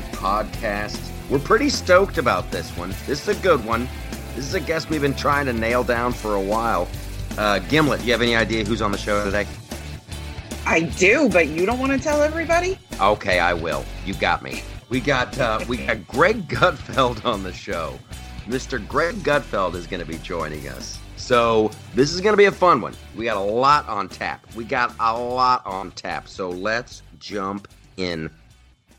Party podcast. We're pretty stoked about this one. This is a good one. This is a guest we've been trying to nail down for a while. Uh, Gimlet, you have any idea who's on the show today? I do, but you don't want to tell everybody? Okay, I will. You got me. We got uh, we got Greg Gutfeld on the show. Mr. Greg Gutfeld is going to be joining us. So this is going to be a fun one. We got a lot on tap. We got a lot on tap. So let's jump in.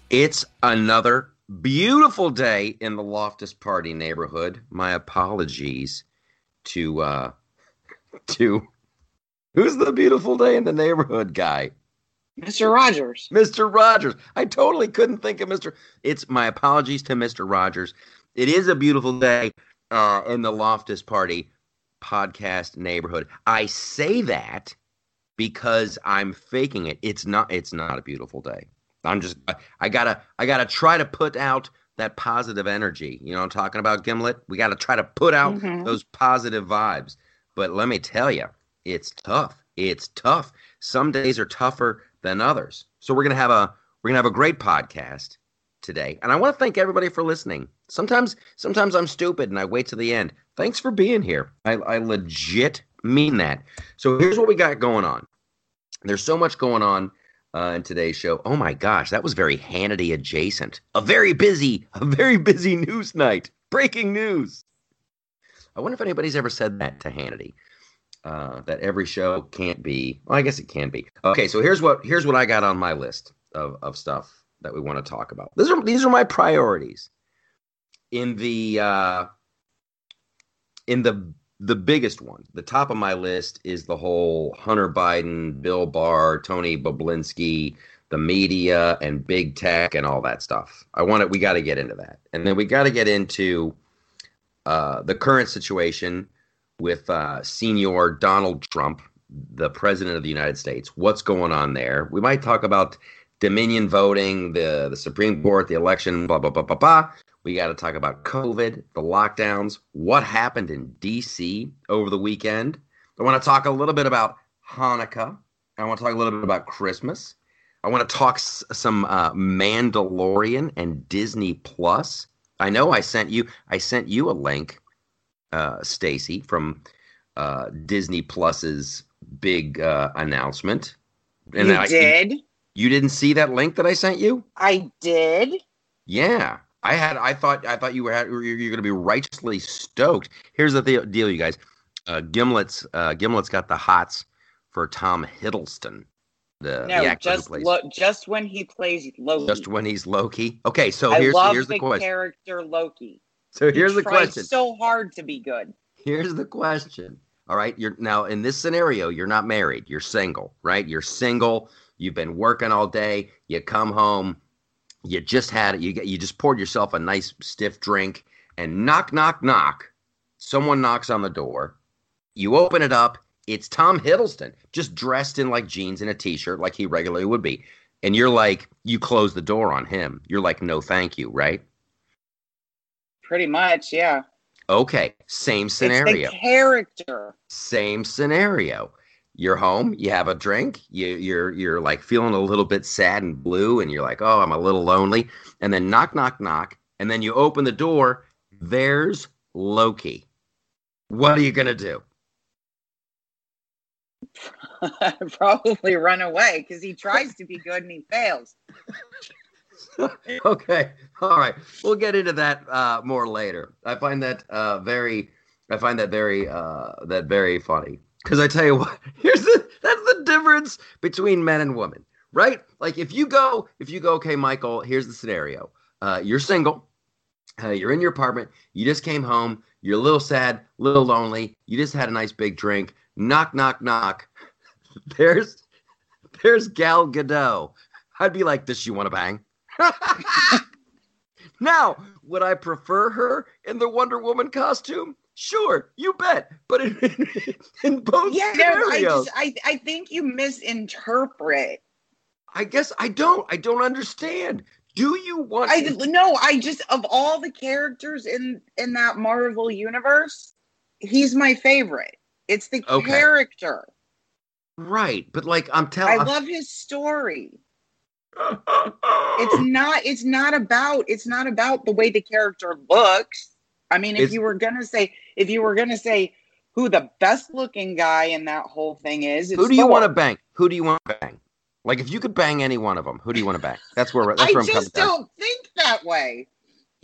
It's another beautiful day in the Loftus Party neighborhood. My apologies to uh to who's the beautiful day in the neighborhood guy? Mr. Rogers. Mr. Rogers. I totally couldn't think of Mr. It's my apologies to Mr. Rogers. It is a beautiful day uh, in the Loftus Party podcast neighborhood. I say that because I'm faking it. It's not. It's not a beautiful day. I'm just. I gotta. I gotta try to put out that positive energy. You know, I'm talking about Gimlet. We got to try to put out Mhm. those positive vibes. But let me tell you, it's tough. It's tough. Some days are tougher than others. So we're gonna have a we're gonna have a great podcast today, and I want to thank everybody for listening. Sometimes sometimes I'm stupid and I wait to the end. Thanks for being here. I, I legit mean that. So here's what we got going on. There's so much going on uh, in today's show. Oh my gosh, that was very Hannity adjacent. A very busy, a very busy news night. Breaking news. I wonder if anybody's ever said that to Hannity. Uh, that every show can't be. Well, I guess it can be. Okay, so here's what here's what I got on my list of, of stuff that we want to talk about. These are these are my priorities. In the uh, in the the biggest one, the top of my list is the whole Hunter Biden, Bill Barr, Tony Bobulinski, the media, and big tech, and all that stuff. I want it. We got to get into that, and then we got to get into uh, the current situation with uh, Senior Donald Trump, the president of the United States. What's going on there? We might talk about Dominion voting, the the Supreme Court, the election, blah blah blah blah blah. We got to talk about COVID, the lockdowns, what happened in D.C. over the weekend. I want to talk a little bit about Hanukkah. I want to talk a little bit about Christmas. I want to talk s- some uh, Mandalorian and Disney Plus. I know I sent you. I sent you a link, uh, Stacy, from uh, Disney Plus's big uh, announcement. you I- did? You didn't see that link that I sent you? I did. Yeah, I had. I thought. I thought you were. You're, going to be righteously stoked. Here's the th- deal, you guys. Uh, Gimlet's. Uh, Gimlet's got the hots for Tom Hiddleston, the, No, the actor just lo- just when he plays Loki. just when he's Loki. Okay, so I here's here's the, the question. character Loki. so He here's the question. So hard to be good. Here's the question. All right, you're now in this scenario. You're not married. You're single, right? You're single. You've been working all day. You come home. You just had it. you you just poured yourself a nice stiff drink, and knock knock knock. Someone knocks on the door. You open it up. It's Tom Hiddleston, just dressed in like jeans and a t-shirt, like he regularly would be. And you're like, you close the door on him. You're like, no, thank you, right? Pretty much, yeah. Okay, same It's scenario. the character. same scenario you're home you have a drink you, you're you're like feeling a little bit sad and blue and you're like oh i'm a little lonely. And then knock knock knock and then you open the door there's loki. What are you gonna do? Probably run away because he tries to be good and he fails. okay all right. We'll get into that uh more later. I find that uh very i find that very uh that very funny because i tell you what here's the that's the difference between men and women right? Like if you go if you go okay michael here's the scenario. Uh you're single uh, you're in your apartment you just came home you're a little sad a little lonely you just had a nice big drink knock knock knock there's there's gal gadot. I'd be like does she want to bang? Now, would I prefer her in the Wonder Woman costume? Sure, you bet. But in, in both Yeah, no, I scenarios, just I, I think you misinterpret. I guess I don't. I don't understand. Do you want? I no, I just of all the characters in in that Marvel universe, he's my favorite. It's the Okay. character. right, but like I'm telling, I telling. love his story. it's not it's not about it's not about the way the character looks. I mean, if It's- you were gonna say if you were gonna say who the best looking guy in that whole thing is, Who do you want to bang? Who do you want to bang? Like if you could bang any one of them, who do you want to bang? That's where that's I where I'm coming just down. don't think that way.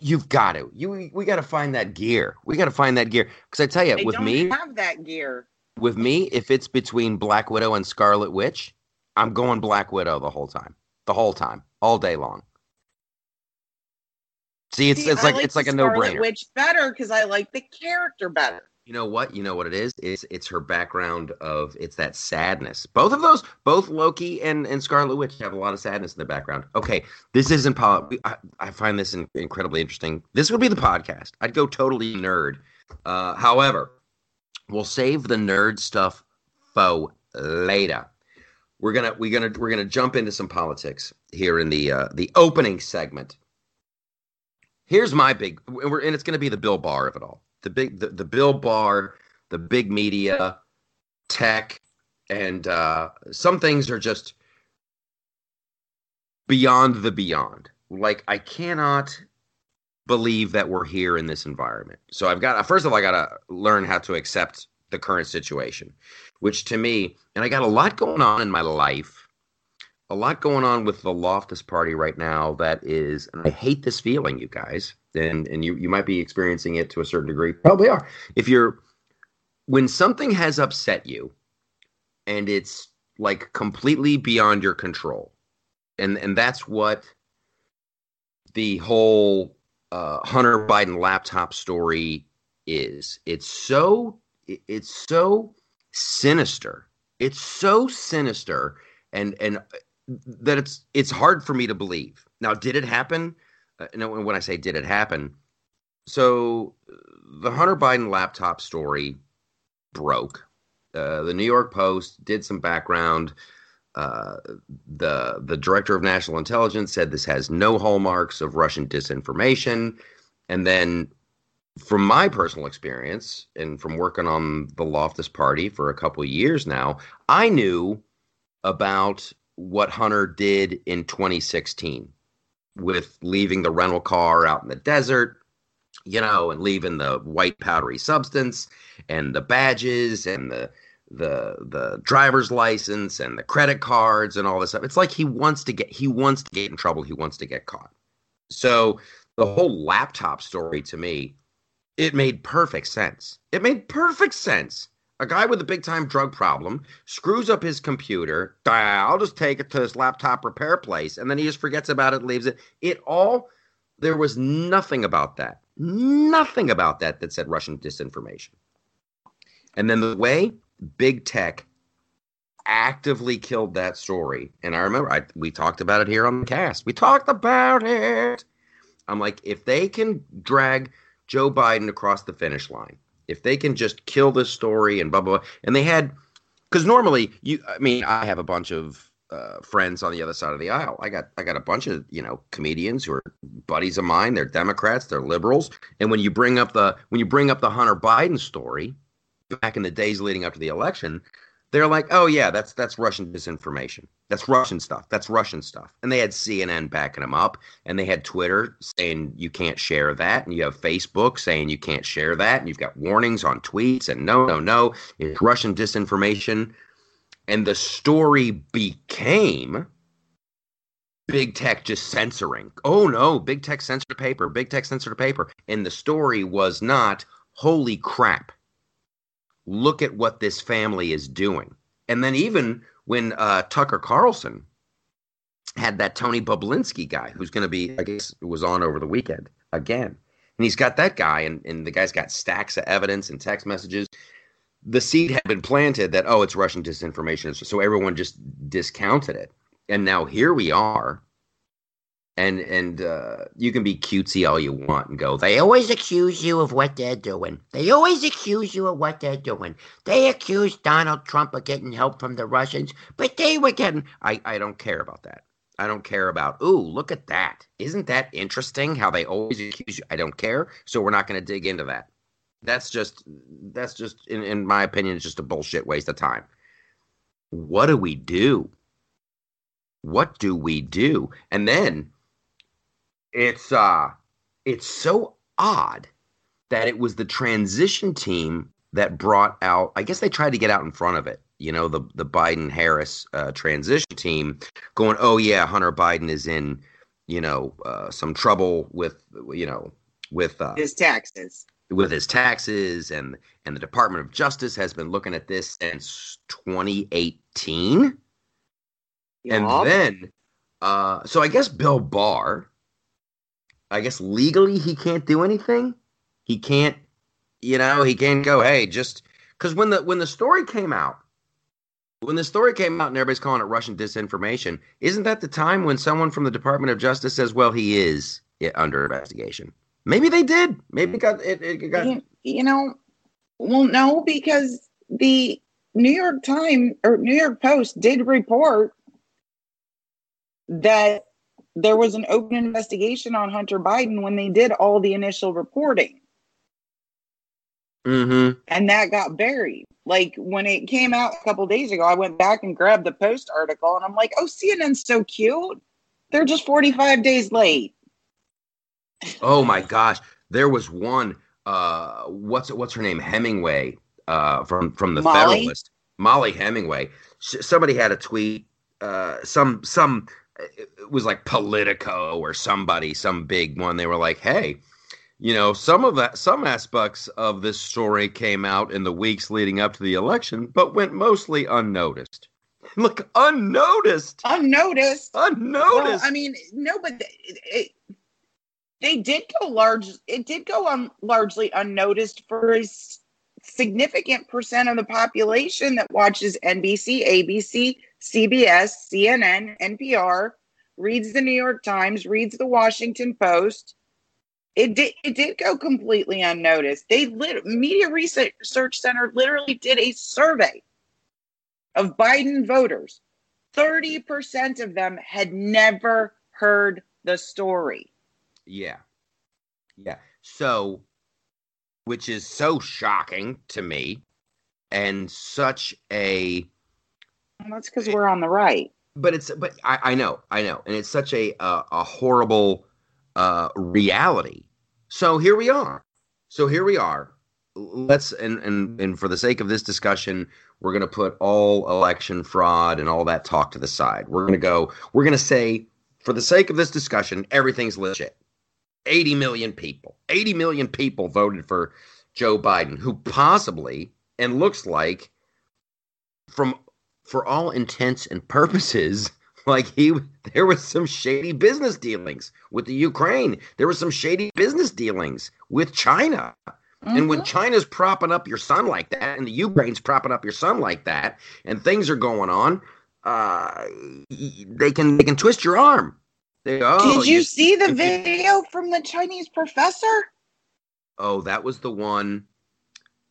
You've got to. You we got to find that gear. We got to find that gear because I tell you, They with don't me, have that gear. with me, if it's between Black Widow and Scarlet Witch, I'm going Black Widow the whole time, the whole time, all day long. See, it's See, it's I like, it's like a no brainer. Witch better because I like the character better. You know what? You know what it is? It's it's her background of it's that sadness. Both of those, both Loki and and Scarlet Witch have a lot of sadness in their background. Okay, this isn't poli- I, I find this in, incredibly interesting. This would be the podcast. I'd go totally nerd. Uh, however, we'll save the nerd stuff for later. We're gonna we're gonna we're gonna jump into some politics here in the uh, the opening segment. Here's my big, and and it's gonna be the Bill Barr of it all. The big the, the bill Barr the big media tech and uh some things are just beyond the beyond. Like i cannot believe that we're here in this environment. So i've got first of all i got to learn how to accept the current situation which to me and i got a lot going on in my life a lot going on with the loftus party right now that is and i hate this feeling you guys and and you you might be experiencing it to a certain degree. Probably are. If you're when something has upset you and it's like completely beyond your control and and that's what the whole uh, hunter biden laptop story is. It's so it's so sinister. It's so sinister and and that it's it's hard for me to believe now did it happen uh, no, when I say did it happen, so the Hunter Biden laptop story broke. Uh, the New York Post did some background. Uh, the the director of national intelligence said this has no hallmarks of Russian disinformation, and then, from my personal experience and from working on the Loftus Party for a couple of years now, I knew about what Hunter did in 2016 with leaving the rental car out in the desert, you know, and leaving the white powdery substance and the badges and the the the driver's license and the credit cards and all this stuff. It's like he wants to get he wants to get in trouble. He wants to get caught. So the whole laptop story to me, it made perfect sense. It made perfect sense. A guy with a big time drug problem screws up his computer. "Ah, I'll just take it to his laptop repair place. And then he just forgets about it, leaves it. It all, there was nothing about that. Nothing about that that said Russian disinformation. And then the way big tech actively killed that story. And I remember I, we talked about it here on the cast. We talked about it. I'm like, if they can drag Joe Biden across the finish line, if they can just kill this story and blah blah, blah. and they had because normally you i mean i have a bunch of uh, friends on the other side of the aisle. I got i got a bunch of you know comedians who are buddies of mine. They're democrats. They're liberals. And when you bring up the when you bring up the hunter biden story back in the days leading up to the election they're like oh yeah that's that's russian disinformation. That's russian stuff. That's russian stuff. And they had cnn backing them up and they had twitter saying you can't share that and you have facebook saying you can't share that and you've got warnings on tweets and no no no it's russian disinformation. And the story became big tech just censoring. Oh no big tech censored paper big tech censored paper. And the story was not holy crap look at what this family is doing. And then even when uh, tucker carlson had that tony Bobulinski guy who's going to be i guess was on over the weekend again. And he's got that guy and, and the guy's got stacks of evidence and text messages. The seed had been planted that oh it's russian disinformation so everyone just discounted it. And now here we are and and uh, you can be cutesy all you want and go they always accuse you of what they're doing. They always accuse you of what they're doing. They accuse donald trump of getting help from the russians but they were getting i, I don't care about that. I don't care about ooh look at that. Isn't that interesting how they always accuse you? I don't care. So we're not going to dig into that. That's just that's just in, in my opinion it's just a bullshit waste of time. What do we do? What do we do? And then it's uh it's so odd that it was the transition team that brought out I guess they tried to get out in front of it. You know, the the Biden Harris uh, transition team going, "Oh yeah, Hunter Biden is in, you know, uh, some trouble with you know, with uh, his taxes." with his taxes and and the Department of Justice has been looking at this since 2018. And then uh so I guess Bill Barr I guess legally he can't do anything. He can't you know, he can't go, "Hey, just cuz when the when the story came out when the story came out and everybody's calling it Russian disinformation, isn't that the time when someone from the Department of Justice says, "Well, he is under investigation"? Maybe they did. Maybe it got it, it got. You, you know, well, no, because the New York Times or New York Post did report that there was an open investigation on Hunter Biden when they did all the initial reporting. Mm-hmm. And that got buried. Like when it came out a couple days ago, I went back and grabbed the Post article and I'm like, oh, CNN's so cute. They're just 45 days late. Oh my gosh, there was one. Uh, what's what's her name? Hemingway. Uh, from from the Mollie? Federalist. Mollie Hemingway. Somebody had a tweet. Uh, some some it was like Politico or somebody, some big one. They were like, "Hey, you know, some of that, some aspects of this story came out in the weeks leading up to the election, but went mostly unnoticed." Look, unnoticed. Unnoticed. Unnoticed. Well, I mean, no, but it, it, they did go large. It did go on largely unnoticed for a significant percent of the population that watches NBC, ABC, CBS, CNN, NPR, reads the New York Times, reads the Washington Post. It did. It did go completely unnoticed. They lit, Media Research Center literally did a survey of Biden voters. Thirty percent of them had never heard the story. Yeah. Yeah. So, which is so shocking to me and such a. That's because we're on the right. But it's, but I, I know, I know. And it's such a, a, a horrible uh, reality. So here we are. So here we are. Let's, and, and, and for the sake of this discussion, we're going to put all election fraud and all that talk to the side. We're going to go, we're going to say, for the sake of this discussion, everything's legit. 80 million people. 80 million people voted for Joe Biden, who possibly and looks like from for all intents and purposes like he there was some shady business dealings with the Ukraine. There was some shady business dealings with China. Mm-hmm. And when mm-hmm. China's propping up your son like that, and the Ukraine's propping up your son like that, and things are going on, uh, they can they can twist your arm. They, oh, Did you, you see the video from the Chinese professor? Oh, that was the one.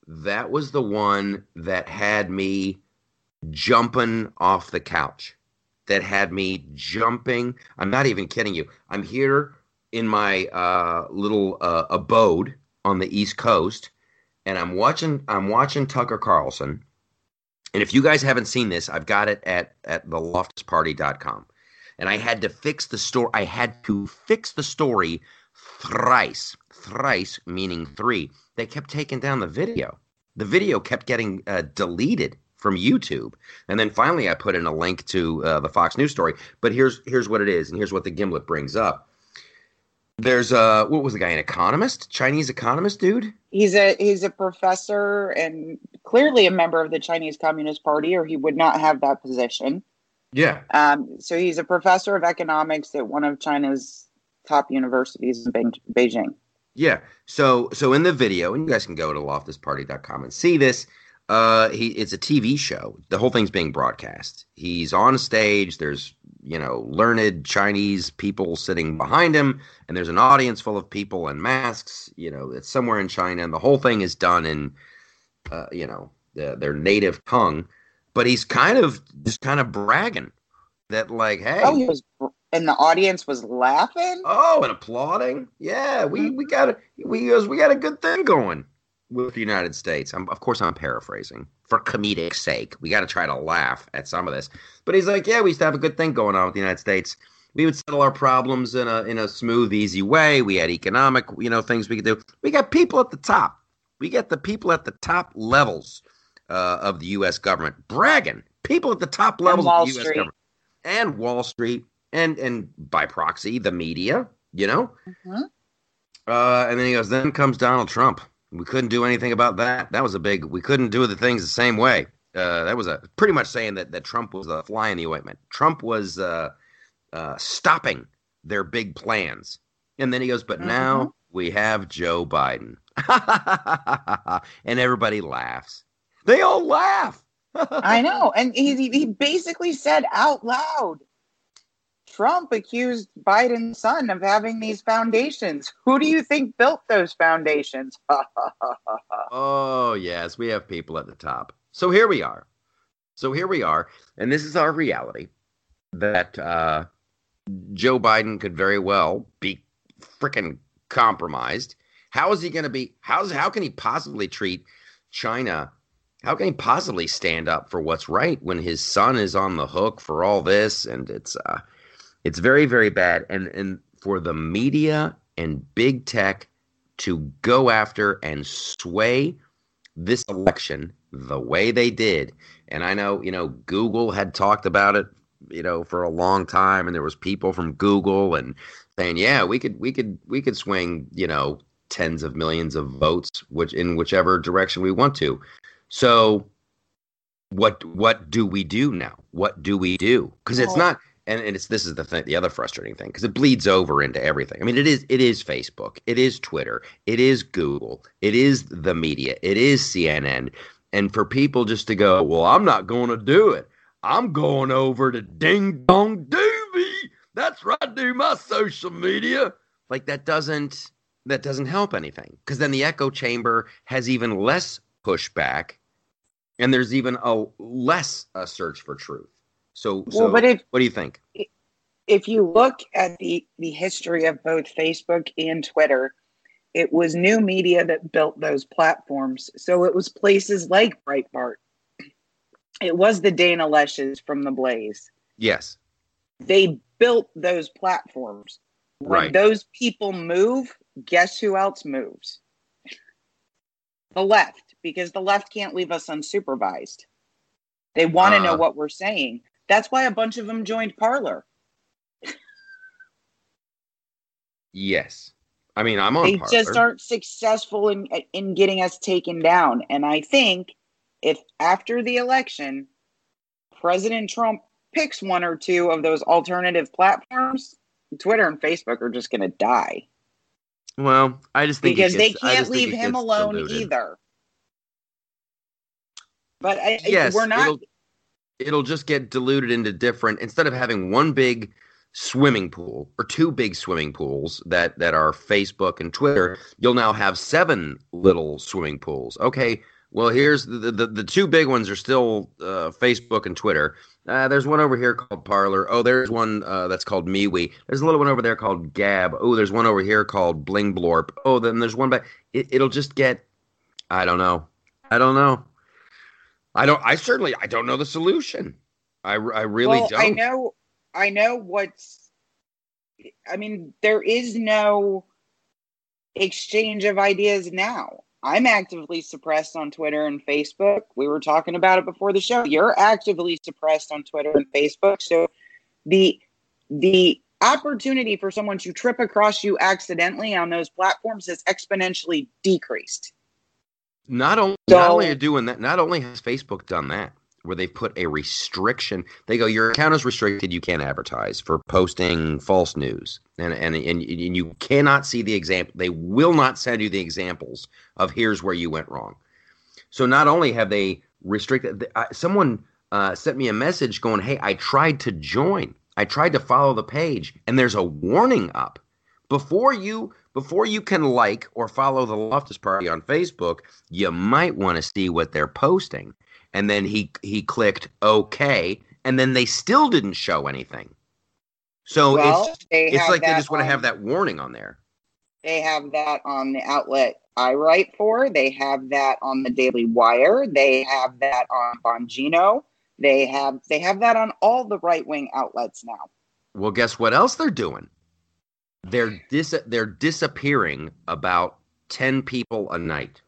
That was the one that had me jumping off the couch. That had me jumping. I'm not even kidding you. I'm here in my uh, little uh, abode on the East Coast, and I'm watching. I'm watching Tucker Carlson. And if you guys haven't seen this, I've got it at at theloftusparty.com and I had to fix the story. I had to fix the story thrice, thrice meaning three. They kept taking down the video. The video kept getting uh, deleted from YouTube, and then finally I put in a link to uh, the Fox News story. But here's here's what it is, and here's what the gimlet brings up. There's a what was the guy? An economist, Chinese economist, dude. He's a he's a professor and clearly a member of the Chinese Communist Party, or he would not have that position. Yeah. Um, so he's a professor of economics at one of China's top universities in Beijing. Yeah. So so in the video, and you guys can go to loftusparty.com and see this. Uh, he it's a TV show. The whole thing's being broadcast. He's on stage. There's you know learned Chinese people sitting behind him, and there's an audience full of people in masks. You know, it's somewhere in China, and the whole thing is done in uh, you know the, their native tongue but he's kind of just kind of bragging that like, hey, oh, he was, and the audience was laughing. Oh, and applauding. Yeah, we we got a we we got a good thing going. With the United States. I'm, of course, I'm paraphrasing for comedic sake. We got to try to laugh at some of this. But he's like, yeah, we used to have a good thing going on with the United States. We would settle our problems in a in a smooth, easy way. We had economic, you know, things we could do. We got people at the top. We get the people at the top levels uh, of the U.S. government bragging. People at the top levels of the U.S. Street. government and Wall Street and and by proxy the media. You know. Mhm. Uh, and then he goes, then comes Donald Trump. We couldn't do anything about that. That was a big. We couldn't do the things the same way. Uh, that was a pretty much saying that that Trump was a fly in the ointment. Trump was uh, uh, stopping their big plans. And then he goes, but now we have Joe Biden, and everybody laughs. They all laugh. I know. And he, he basically said out loud Trump accused Biden's son of having these foundations. Who do you think built those foundations? Oh, yes, we have people at the top. So here we are. So here we are. And this is our reality that uh, Joe Biden could very well be freaking compromised. How is he going to be? How's how can he possibly treat China? How can he possibly stand up for what's right when his son is on the hook for all this? And it's uh, it's very very bad. And and for the media and big tech to go after and sway this election the way they did. And I know, you know, Google had talked about it, you know, for a long time and there was people from Google and saying, "Yeah, we could we could we could swing, you know, tens of millions of votes which in whichever direction we want to." So what what do we do now? What do we do? Cuz it's not and, it's this is the thing, the other frustrating thing because it bleeds over into everything. I mean, it is it is Facebook, it is Twitter, it is Google, it is the media, it is CNN, and for people just to go, well, I'm not going to do it. I'm going over to Ding Dong Doobie. That's right, do my social media. Like that doesn't that doesn't help anything because then the echo chamber has even less pushback, and there's even a less a search for truth. So, so well, but if what do you think? if you look at the the history of both Facebook and Twitter, it was new media that built those platforms. So it was places like Breitbart. It was the Dana Loesches from the Blaze. Yes. They built those platforms. When Right. those people move, guess who else moves? The left, because the left can't leave us unsupervised. They want to know Uh. what we're saying. That's why a bunch of them joined Parler. Yes. I mean, I'm on they Parler. just aren't successful in in getting us taken down. And I think if after the election, President Trump picks one or two of those alternative platforms, Twitter and Facebook are just going to die Well, I just think because they gets- I can't leave him alone diluted. either. But I, I- Yes, we're not. It'll, just get diluted into different. Instead of having one big swimming pool or two big swimming pools that that are Facebook and Twitter, you'll now have seven little swimming pools. Okay. Well, here's the the, the two big ones are still uh, Facebook and Twitter. Uh, there's one over here called Parler. Oh, there's one uh, that's called MeWe. There's a little one over there called Gab. Oh, there's one over here called Bling Blorp. Oh, then there's one back. It, it'll just get. I don't know. I don't know. I don't. I certainly. I don't know the solution. I, I really well, don't. I know. I know what's. I mean, there is no exchange of ideas now. I'm actively suppressed on Twitter and Facebook. We were talking about it before the show. You're actively suppressed on Twitter and Facebook. So the the opportunity for someone to trip across you accidentally on those platforms has exponentially decreased. Not only So- not only are doing that, not only has Facebook done that, where they put a restriction. They go, your account is restricted. You can't advertise for posting false news, and and and, and you cannot see the example. They will not send you the examples of here's where you went wrong. So not only have they restricted, uh, someone uh, sent me a message going, "Hey, I tried to join. I tried to follow the page, and there's a warning up before you." Before you can like or follow the Loftus Party on Facebook, you might want to see what they're posting and then he he clicked okay and then they still didn't show anything so well, it's it's like they just want to have that warning on there They have that on the outlet I write for. They have that on the Daily Wire. They have that on Bongino. They have they have that on all the right wing outlets now. Well, guess what else they're doing? They're dis- they're disappearing about ten people a night.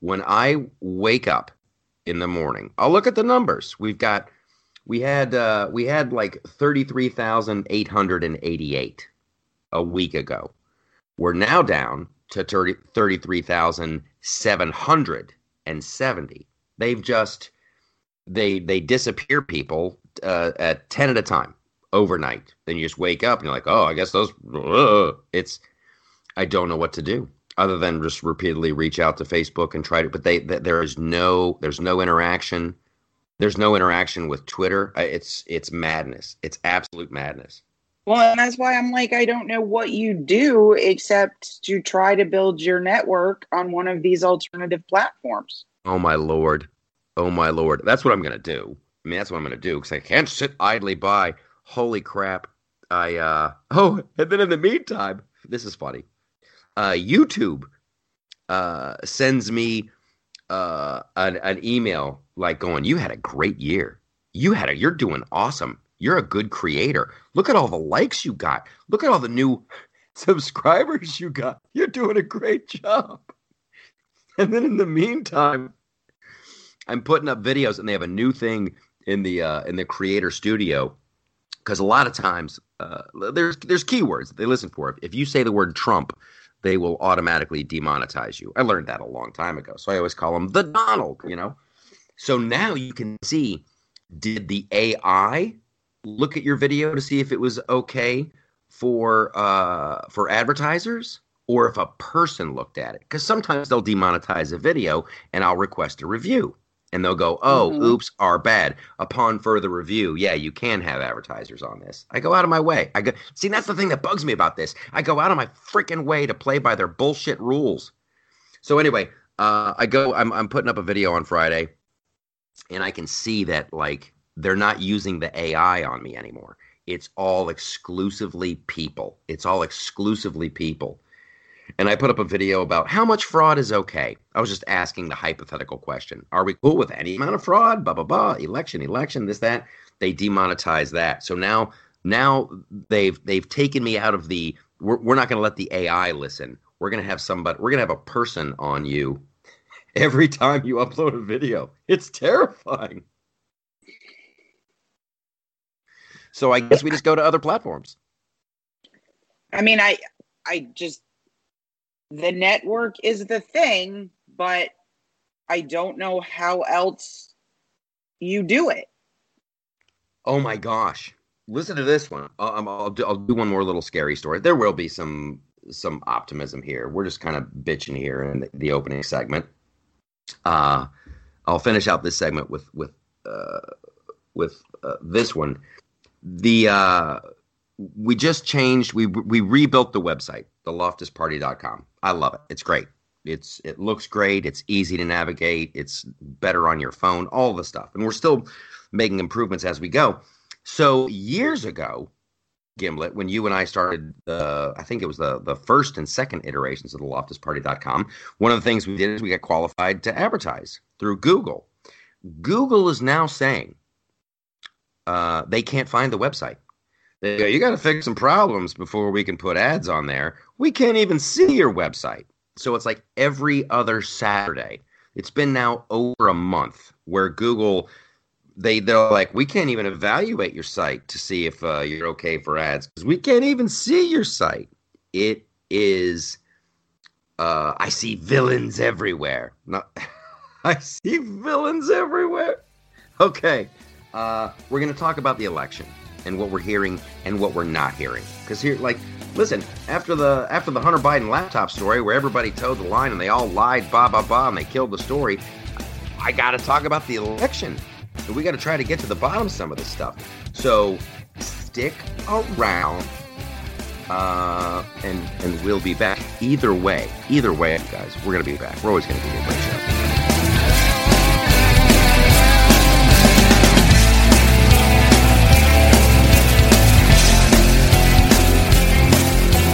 When I wake up in the morning, I'll look at the numbers. We've got we had uh, we had like thirty three thousand eight hundred and eighty eight a week ago. We're now down to 30, 33,770. They've just they they disappear people uh, at 10 at a time overnight. Then you just wake up and you're like, "Oh, I guess those uh, it's I don't know what to do other than just repeatedly reach out to Facebook and try to but they, they there is no there's no interaction. There's no interaction with Twitter. It's it's madness. It's absolute madness. Well, and that's why I'm like, I don't know what you do except to try to build your network on one of these alternative platforms. Oh my lord. Oh my lord. That's what I'm going to do. I mean, that's what I'm going to do because I can't sit idly by. Holy crap. I, uh, oh, and then in the meantime, this is funny. Uh, YouTube, uh, sends me, uh, an, an email like going, you had a great year. You had a, you're doing awesome. You're a good creator. Look at all the likes you got. Look at all the new subscribers you got. You're doing a great job. And then in the meantime, I'm putting up videos and they have a new thing in the uh, in the creator studio because a lot of times uh, there's there's keywords they listen for. If you say the word Trump, they will automatically demonetize you. I learned that a long time ago, so I always call them the Donald. You know, so now you can see did the AI look at your video to see if it was okay for uh, for advertisers or if a person looked at it because sometimes they'll demonetize a video and I'll request a review and they'll go, "Oh, mm-hmm. oops, are bad." Upon further review, yeah, you can have advertisers on this. I go out of my way. I go see that's the thing that bugs me about this. I go out of my freaking way to play by their bullshit rules. So anyway, uh, I go. I'm I'm putting up a video on Friday, and I can see that like they're not using the AI on me anymore. It's all exclusively people. It's all exclusively people. And I put up a video about how much fraud is okay. I was just asking the hypothetical question. Are we cool with any amount of fraud? Blah blah blah. Election, election, this, that. They demonetize that. So now now they've they've taken me out of the we're, we're not gonna let the AI listen. We're gonna have somebody we're gonna have a person on you every time you upload a video. It's terrifying. So I guess we just go to other platforms. I mean, I I just the network is the thing, but I don't know how else you do it. Oh my gosh. Listen to this one. I'll, I'll, do, I'll do one more little scary story. There will be some some optimism here. We're just kind of bitching here in the, the opening segment. Uh, I'll finish out this segment with with uh, with uh, this one the uh, we just changed we we rebuilt the website the loftusparty.com i love it. It's great. It's it looks great. It's easy to navigate. It's better on your phone all the stuff. And we're still making improvements as we go. So years ago gimlet when you and i started the i think it was the the first and second iterations of the loftusparty.com one of the things we did is we got qualified to advertise through google. Google is now saying uh, they can't find the website. They go, you got to fix some problems before we can put ads on there. We can't even see your website. So it's like every other Saturday. It's been now over a month where Google they they're like we can't even evaluate your site to see if uh, you're okay for ads because we can't even see your site. It is. Uh, I see villains everywhere. Not, I see villains everywhere. Okay, uh, we're to talk about the election and what we're hearing and what we're not hearing. Because here, like, listen, after the after the Hunter Biden laptop story, where everybody toed the line and they all lied, bah bah bah, and they killed the story, I got to talk about the election. And we got to try to get to the bottom of some of this stuff. So stick around, uh, and and we'll be back. Either way, either way, guys, we're gonna be back. We're always gonna be a great show.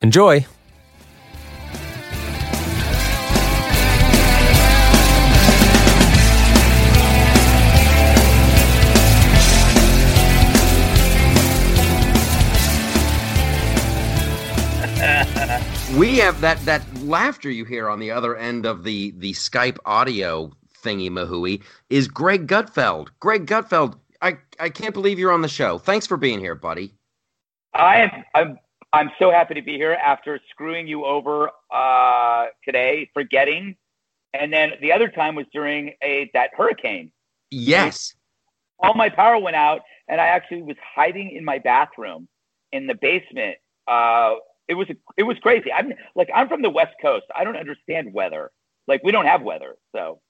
Enjoy! we have that that laughter you hear on the other end of the the Skype audio thingy mahooey is Greg Gutfeld. Greg Gutfeld, I I can't believe you're on the show. Thanks for being here, buddy. I am I'm I'm so happy to be here after screwing you over uh, today, forgetting, and then the other time was during a that hurricane. Yes. All my power went out, and I actually was hiding in my bathroom in the basement. Uh, it was it was crazy. I'm like I'm from the West Coast. I don't understand weather. Like we don't have weather, so.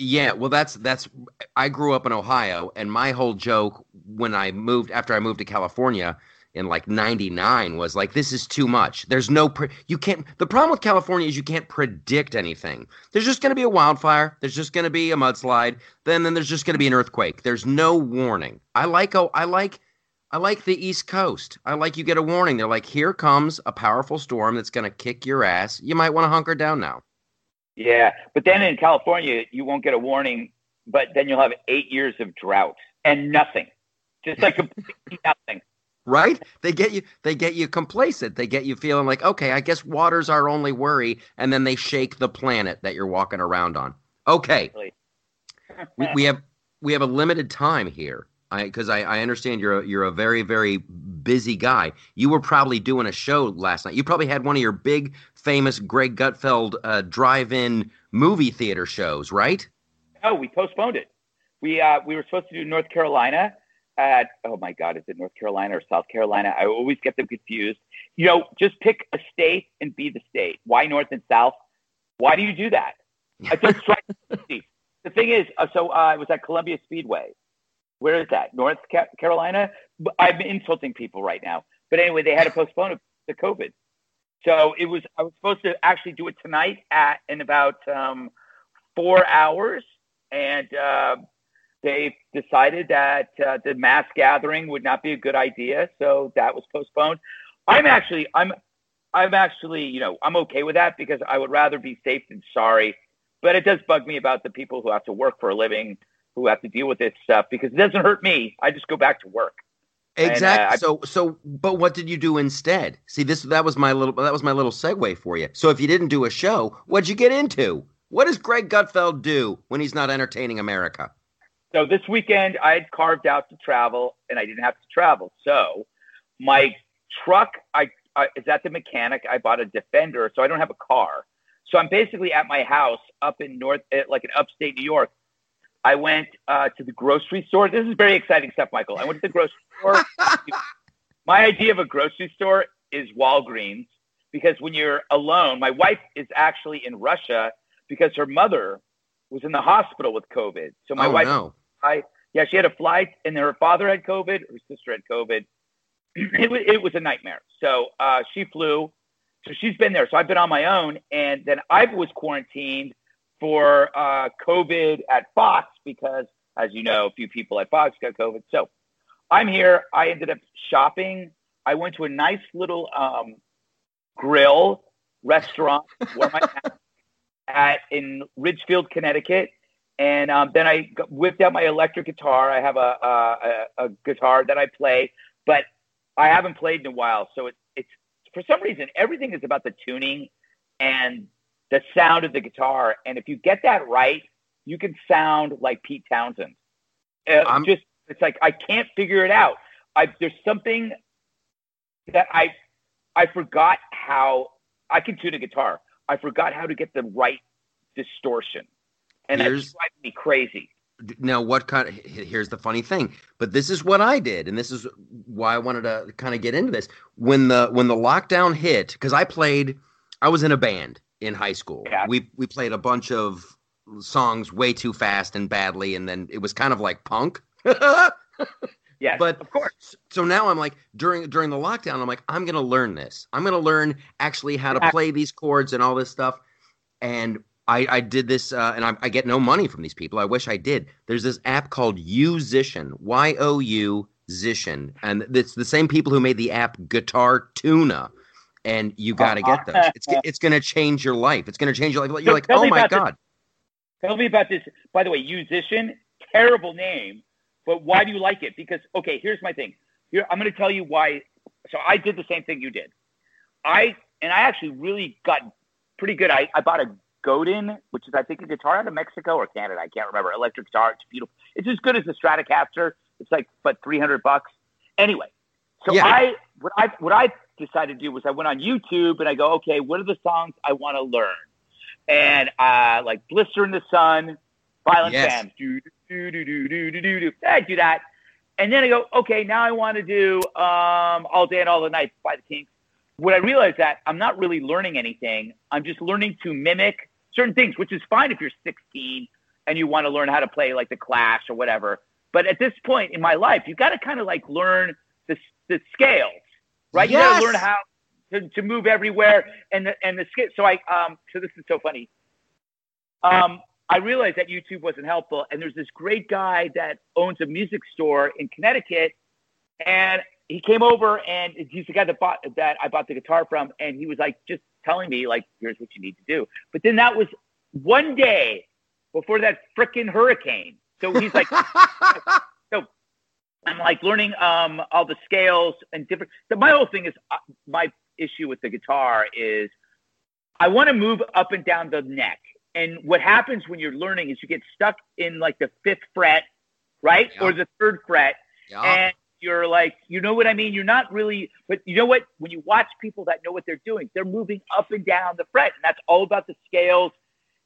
Yeah, well, that's that's. I grew up in Ohio, and my whole joke when I moved after I moved to California in like 99 was like this is too much. There's no pre- you can't the problem with california is you can't predict anything. There's just going to be a wildfire there's just going to be a mudslide then then there's just going to be an earthquake. There's no warning. I like oh i like i like the east coast. I like you get a warning. They're like here comes a powerful storm that's going to kick your ass. You might want to hunker down now. Yeah but then in california you won't get a warning but then you'll have eight years of drought and nothing. Just like nothing right? They get you they get you complacent. They get you feeling like okay i guess water's our only worry and then they shake the planet that you're walking around on. Okay. We, we have we have a limited time here. Because I, I, I understand you're a, you're a very very busy guy. You were probably doing a show last night. You probably had one of your big famous greg gutfeld uh, drive-in movie theater shows right? Oh we postponed it. We uh, we were supposed to do north carolina at oh my god, is it North Carolina or South Carolina? I always get them confused. You know, just pick a state and be the state. Why North and South? Why do you do that? It just strikes The thing is, uh, so uh, I was at Columbia Speedway. Where is that? North Carolina? I'm insulting people right now. But anyway, they had to postpone it to COVID. So it was. I was supposed to actually do it tonight at in about um, four hours, and uh, they decided that uh, the mass gathering would not be a good idea, so that was postponed. I'm actually, I'm, I'm actually, you know, I'm okay with that because I would rather be safe than sorry. But it does bug me about the people who have to work for a living, who have to deal with this stuff because it doesn't hurt me. I just go back to work. Exactly. And, uh, so, so, but what did you do instead? See, this that was my little that was my little segue for you. So, if you didn't do a show, what'd you get into? What does Greg Gutfeld do when he's not entertaining America? So this weekend I had carved out to travel and I didn't have to travel. So my truck I, I is at the mechanic. I bought a Defender, so I don't have a car. So I'm basically at my house up in North, eh, like in upstate New York. I went uh, to the grocery store. This is very exciting stuff, Michael. I went to the grocery store. my idea of a grocery store is Walgreens because when you're alone, my wife is actually in Russia because her mother was in the hospital with COVID. So my oh, wife, no. I yeah, she had a flight, and her father had COVID, her sister had COVID. It was it was a nightmare. So uh, she flew. So she's been there. So I've been on my own, and then I was quarantined for uh, COVID at Fox because, as you know, a few people at Fox got COVID. So I'm here. I ended up shopping. I went to a nice little um, grill restaurant where my at in Ridgefield, Connecticut. And um, then I whipped out my electric guitar. I have a, a, a guitar that I play, but I haven't played in a while. So it, it's for some reason everything is about the tuning, and the sound of the guitar. And if you get that right, you can sound like Pete Townshend. Uh, I'm- just it's like I can't figure it out. I there's something that I I forgot how I can tune a guitar. I forgot how to get the right distortion, and Here's- that's driving me crazy. now what kind of here's the funny thing but this is what i did and this is why i wanted to kind of get into this when the when the lockdown hit because i played i was in a band in high school Yeah. we we played a bunch of songs way too fast and badly and then it was kind of like punk Yes, But- of course. so now i'm like during during the lockdown i'm like i'm gonna learn this i'm gonna learn actually how to play these chords and all this stuff and I, I did this, uh, and I, I get no money from these people. I wish I did. There's this app called Yousician, Y O U Zician, and it's the same people who made the app Guitar Tuna. And you got to get those. It's it's going to change your life. It's going to change your life. You're like, oh my about this. god, Tell me about this. By the way, musician, terrible name, but why do you like it? Because okay, here's my thing. Here, I'm going to tell you why. So I did the same thing you did. I and I actually really got pretty good. I, I bought a Godin, which is I think a guitar out of Mexico or Canada. I can't remember. Electric guitar. It's beautiful. It's as good as the Stratocaster. It's like but 300 bucks. Anyway, so Yeah. I what I what I decided to do was I went on YouTube and I go, okay, what are the songs I want to learn? And uh, like Blister in the Sun, Violent yes. Femmes. Do, do, do, do, do, do, do, do. I do that. And then I go, okay, now I want to do um, All Day and All the Night by the Kinks. What I realized that I'm not really learning anything. I'm just learning to mimic certain things, which is fine if you're 16 and you want to learn how to play like the Clash or whatever. But at this point in my life, you've got to kind of like learn the, the scales, right? Yes. You got to learn how to, to move everywhere and the, and the scale. So I um so this is so funny. Um, I realized that YouTube wasn't helpful, and there's this great guy that owns a music store in Connecticut, and he came over and he's the guy that bought that I bought the guitar from, and he was like just telling me like, here's what you need to do. But then that was one day before that frickin' hurricane. So he's like, so I'm like learning um, all the scales and different. So my whole thing is uh, my issue with the guitar is I want to move up and down the neck. And what happens when you're learning is you get stuck in like the fifth fret, right, Yeah. or the third fret, Yeah. and you're like, you know what I mean? You're not really, but you know what? When you watch people that know what they're doing, they're moving up and down the fret, and that's all about the scales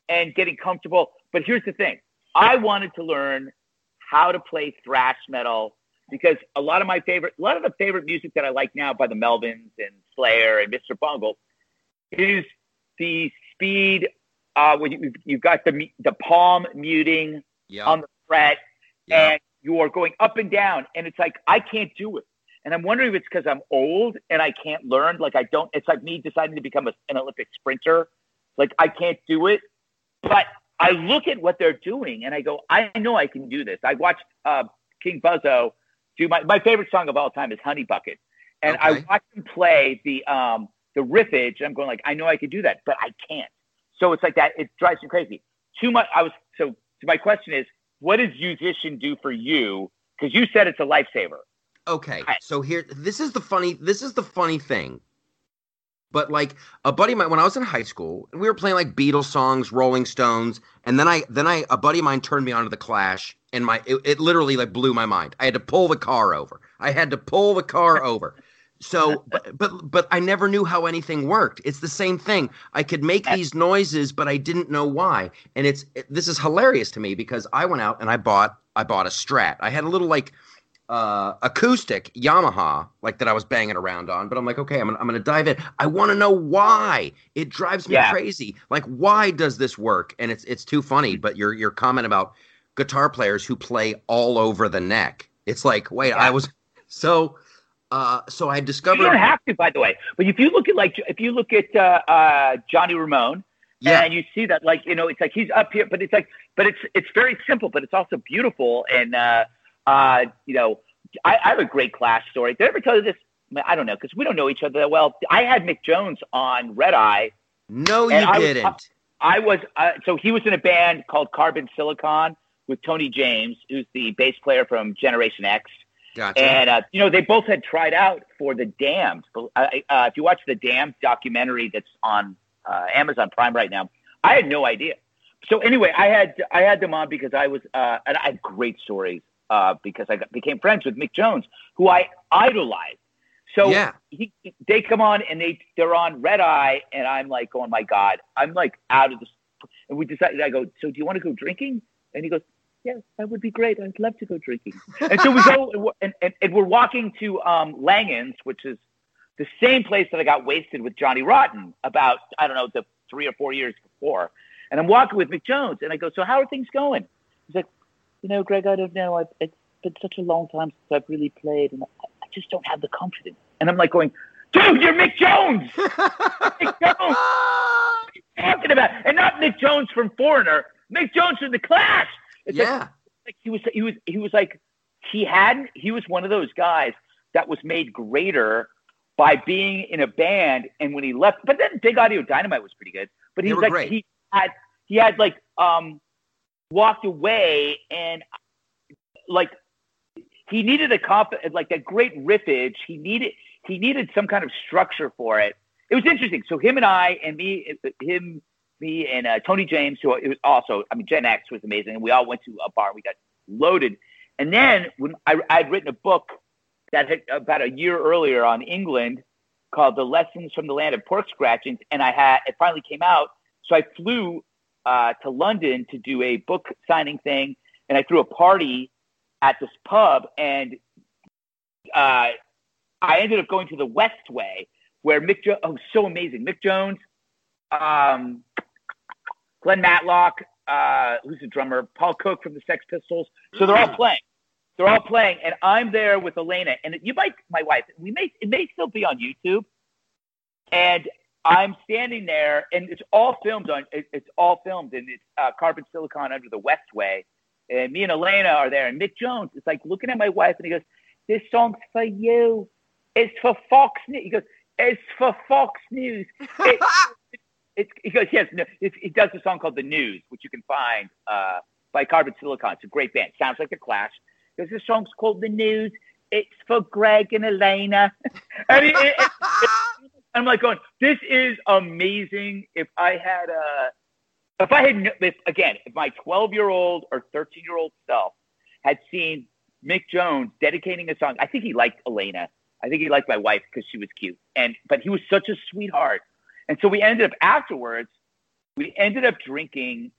and getting comfortable. But here's the thing: I wanted to learn how to play thrash metal because a lot of my favorite, a lot of the favorite music that I like now by the Melvins and Slayer and Mr. Bungle is the speed. Uh, when you, you've got the the palm muting yeah. on the fret, yeah. and you are going up and down, and it's like I can't do it. And I'm wondering if it's because I'm old and I can't learn. Like I don't. It's like me deciding to become a, an Olympic sprinter. Like I can't do it. But I look at what they're doing and I go, I know I can do this. I watched uh, King Buzzo do my my favorite song of all time is Honey Bucket, and I Okay. watched him play the um the riffage. And I'm going like, I know I can do that, but I can't. So it's like that. It drives me crazy. Too much. I was so. So my question is, what does musician do for you? Because you said it's a lifesaver. Okay, I- so here, this is the funny. This is the funny thing. But like a buddy of mine, when I was in high school, we were playing like Beatles songs, Rolling Stones, and then I, then I, a buddy of mine turned me onto the Clash, and my, it, it literally like blew my mind. I had to pull the car over. I had to pull the car over. So, but, but, but I never knew how anything worked. It's the same thing. I could make these noises, but I didn't know why. And it's, it, this is hilarious to me because I went out and I bought, I bought a Strat. I had a little like uh, acoustic Yamaha, like that I was banging around on. But I'm like, okay, I'm gonna, I'm gonna dive in. I want to know why. It drives me Yeah. crazy. Like, why does this work? And it's it's too funny. But your your comment about guitar players who play all over the neck. It's like, wait, Yeah. I was so. Uh, so I discovered. You don't have to, by the way. But if you look at like if you look at uh, uh, Johnny Ramone, yeah, and you see that like you know it's like he's up here, but it's like but it's it's very simple, but it's also beautiful. And uh, uh, you know, I, I have a great class story. Did I ever tell you this? I don't know because we don't know each other that well. I had Mick Jones on Red Eye. no, you I was- didn't. I was uh, so he was in a band called Carbon Silicon with Tony James, who's the bass player from Generation X. gotcha. And uh, you know, they both had tried out for the Damned. Uh, uh, if you watch the Damned documentary that's on uh, Amazon Prime right now, I had no idea. So anyway, I had I had them on because I was uh, and I had great stories uh, because I got, became friends with Mick Jones, who I idolized. So Yeah. he, they come on and they they're on Red Eye, and I'm like, oh my god, I'm like out of this. And we decided, I go, so do you want to go drinking? And he goes, yes, that would be great. I'd love to go drinking. and so we go, and we're, and, and, and we're walking to um, Langan's, which is the same place that I got wasted with Johnny Rotten about I don't know the three or four years before. And I'm walking with Mick Jones, and I go, so how are things going? He's like, you know, Greg, I don't know. I've, it's been such a long time since I've really played, and I, I just don't have the confidence. And I'm like going, dude, you're Mick Jones. Mick Jones. What are you talking about? And not Mick Jones from Foreigner. Mick Jones from The Clash. It's yeah. like he was he was he was like he had he was one of those guys that was made greater by being in a band and when he left but then Big Audio Dynamite was pretty good but he was like great. he had he had like um walked away and like he needed a comp like a great riffage he needed he needed some kind of structure for it it was interesting so him and I and me him me and uh, Tony James, who it was also, I mean, Gen X was amazing, and we all went to a bar. We got loaded, and then when I I'd written a book that had about a year earlier on England called "The Lessons from the Land of Pork Scratchings," and I had it finally came out, so I flew uh, to London to do a book signing thing, and I threw a party at this pub, and uh, I ended up going to the Westway where Mick Jones, oh, so amazing, Mick Jones. Um, Glenn Matlock, uh, who's the drummer, Paul Cook from the Sex Pistols. So they're all playing. They're all playing, and I'm there with Elena. And you might, my wife, we may, it may still be on YouTube. And I'm standing there, and it's all filmed on. It, it's all filmed, and it's uh, Carbon Silicon under the Westway. And me and Elena are there, and Mick Jones is like looking at my wife, and he goes, "This song's for you. It's for Fox News." He goes, "It's for Fox News." it's he goes yes no, it does a song called the news which you can find uh, by carbon silicon. It's a great band. Sounds like the clash. A song's called the news. It's for greg and elena. And it, it, it, i'm like going this is amazing. If i had a if i had if, again if my 12 year old or 13 year old self had seen mick jones dedicating a song i think he liked elena. I think he liked my wife because she was cute. And but he was such a sweetheart and so we ended up afterwards, we ended up drinking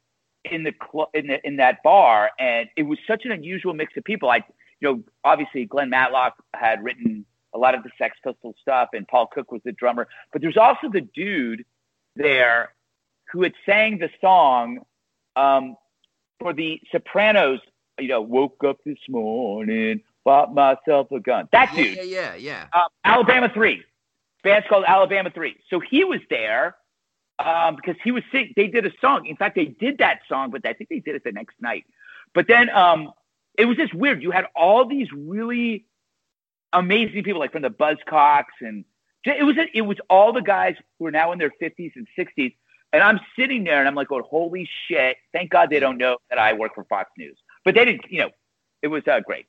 in the cl- in the, in that bar, and it was such an unusual mix of people. I, you know, obviously Glenn Matlock had written a lot of the Sex Pistols stuff, and Paul Cook was the drummer. But there's also the dude there who had sang the song um, for the Sopranos. You know, woke up this morning, bought myself a gun. That Yeah, dude, yeah, yeah, yeah. um, Alabama Three. Band's called Alabama Three. So he was there um, because he was sick. They did a song. In fact, they did that song, but I think they did it the next night. But then um, it was just weird. You had all these really amazing people, like from the Buzzcocks, and it was it was all the guys who are now in their fifties and sixties. And I'm sitting there, and I'm like, "Oh, holy shit! Thank God they don't know that I work for Fox News." But they didn't. You know, it was uh, great.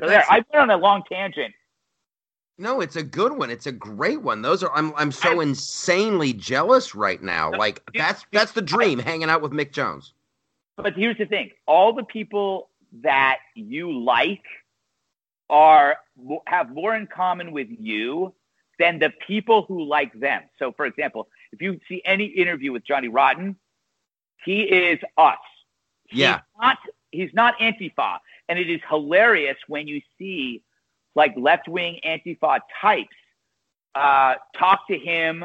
So there, I went on a long tangent. No, it's a good one. It's a great one. Those are I'm I'm so insanely jealous right now. Like that's that's the dream, hanging out with Mick Jones. But here's the thing: all the people that you like are have more in common with you than the people who like them. So, for example, if you see any interview with Johnny Rotten, he is us. He's Yeah. not he's not Antifa, and it is hilarious when you see like left wing Antifa types uh, talk to him,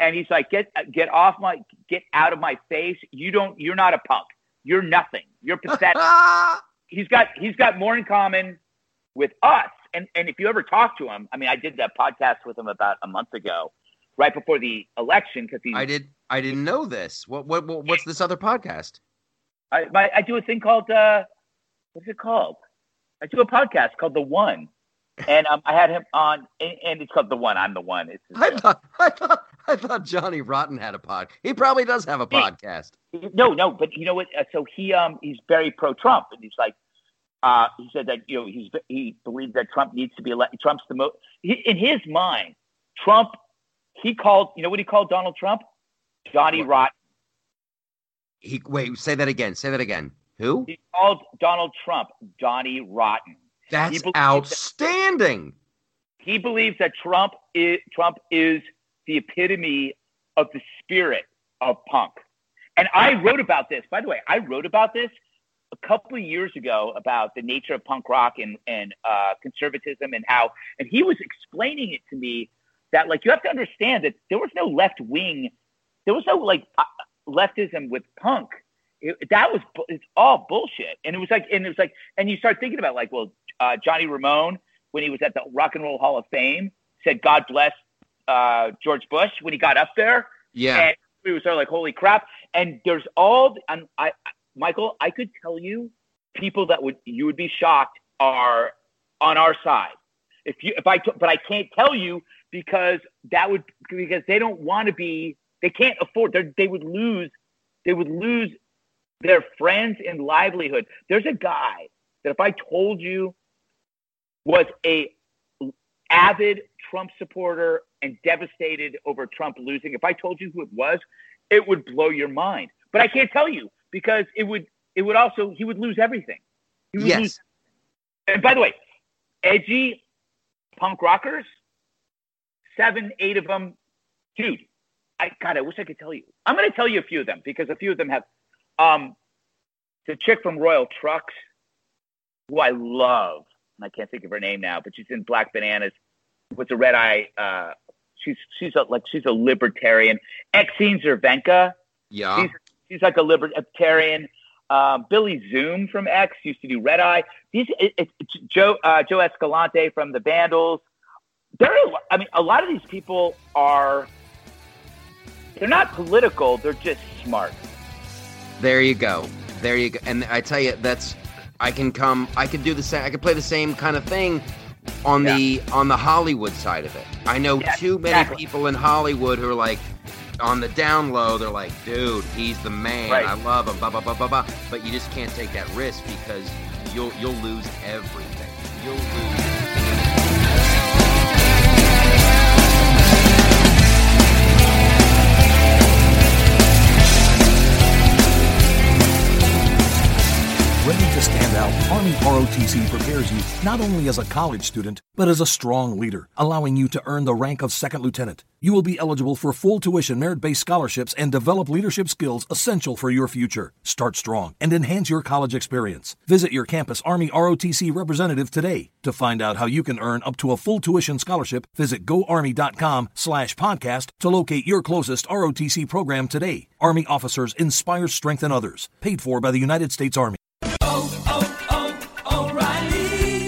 and he's like, "Get get off my get out of my face! You don't you're not a punk. You're nothing. You're pathetic." he's got he's got more in common with us. And and if you ever talk to him, I mean, I did that podcast with him about a month ago, right before the election, because he I did I didn't know this. What what, what what's this other podcast? I, my, I do a thing called uh, what's it called? I do a podcast called The One, and um, I had him on, and, and it's called The One. I'm the one. It's I thought I thought I thought Johnny Rotten had a pod. He probably does have a podcast. No, no, but you know what? Uh, so he um he's very pro Trump, and he's like, uh, he said that you know he's he believes that Trump needs to be elected. Trump's the most in his mind. Trump, he called you know what he called Donald Trump, Johnny What? Rotten. He wait, say that again. Say that again. Who? He called Donald Trump Donnie Rotten. That's that- outstanding. He believes that Trump is Trump is the epitome of the spirit of punk. And I wrote about this. By the way, I wrote about this a couple of years ago about the nature of punk rock and and uh, conservatism and how. And he was explaining it to me that like you have to understand that there was no left wing, there was no like uh, leftism with punk. It, that was it's all bullshit. And it was like and it was like and you start thinking about like well uh, Johnny Ramone when he was at the Rock and Roll Hall of Fame said God bless uh, George Bush when he got up there. Yeah. And we were sort of like, holy crap. And there's all, and I, Michael, I could tell you people that would, you would be shocked are on our side. If you, if I, t- but I can't tell you because that would, because they don't want to be, they can't afford, they would lose, they would lose their friends and livelihood. There's a guy that if I told you was a avid Trump supporter and devastated over Trump losing. If I told you who it was, it would blow your mind. But I can't tell you because it would it would also he would lose everything. Would Yes. lose- and by the way, edgy punk rockers, seven, eight of them, dude. I God, I wish I could tell you. I'm going to tell you a few of them because a few of them have. Um, the chick from Royal Trux, who I love, I can't think of her name now, but she's in Black Bananas with the red eye. Uh, she's she's a, like she's a libertarian. Exene Cervenka, Yeah. she's, she's like a libertarian. Um, Billy Zoom from X used to do Red Eye. These it, it, Joe uh, Joe Escalante from the Vandals. There, are, I mean, a lot of these people are. They're not political. They're just smart. There you go. There you go. And I tell you, that's I can come. I can do the same. I can play the same kind of thing on the on the Hollywood side of it. I know Yeah, too many exactly. people in Hollywood who are like on the down low. They're like, dude, he's the man. Right. I love him. Blah blah blah blah blah. But you just can't take that risk because you'll you'll lose everything. You'll lose. Stand out, Army ROTC prepares you not only as a college student, but as a strong leader, allowing you to earn the rank of second lieutenant. You will be eligible for full tuition merit based scholarships and develop leadership skills essential for your future. Start strong and enhance your college experience. Visit your campus Army ROTC representative today. To find out how you can earn up to a full tuition scholarship, visit goarmy.com slash podcast to locate your closest ROTC program today. Army officers inspire, strength in others. Paid for by the United States Army.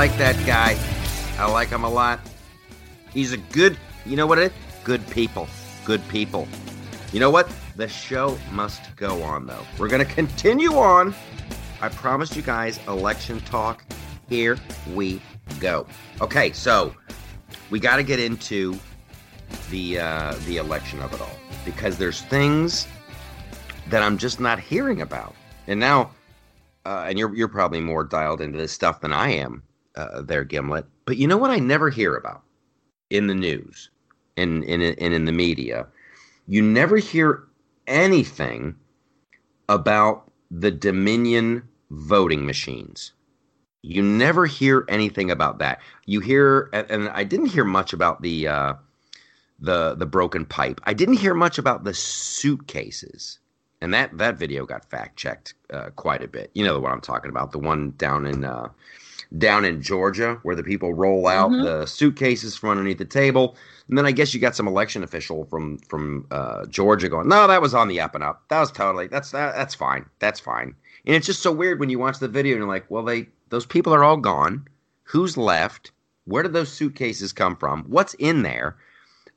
like that guy. I like him a lot. He's a good, you know what it is? Good people. Good people. You know what? The show must go on, though. We're going to continue on. I promised you guys election talk. Here we go. Okay, so we got to get into the uh, the election of it all because there's things that I'm just not hearing about. And now, uh, and you're you're probably more dialed into this stuff than I am, uh, there, Gimlet. But you know what? I never hear about in the news, and in, in and in the media. You never hear anything about the Dominion voting machines. You never hear anything about that. You hear, and, and I didn't hear much about the uh, the the broken pipe. I didn't hear much about the suitcases, and that that video got fact checked uh, quite a bit. You know the one I'm talking about, the one down in uh, down in Georgia where the people roll out Mhm. the suitcases from underneath the table, and then I guess you got some election official from from uh, Georgia going, no, that was on the up and up. That was totally that's that, that's fine, that's fine. And it's just so weird when you watch the video and you're like, well, they those people are all gone. Who's left? Where did those suitcases come from? What's in there?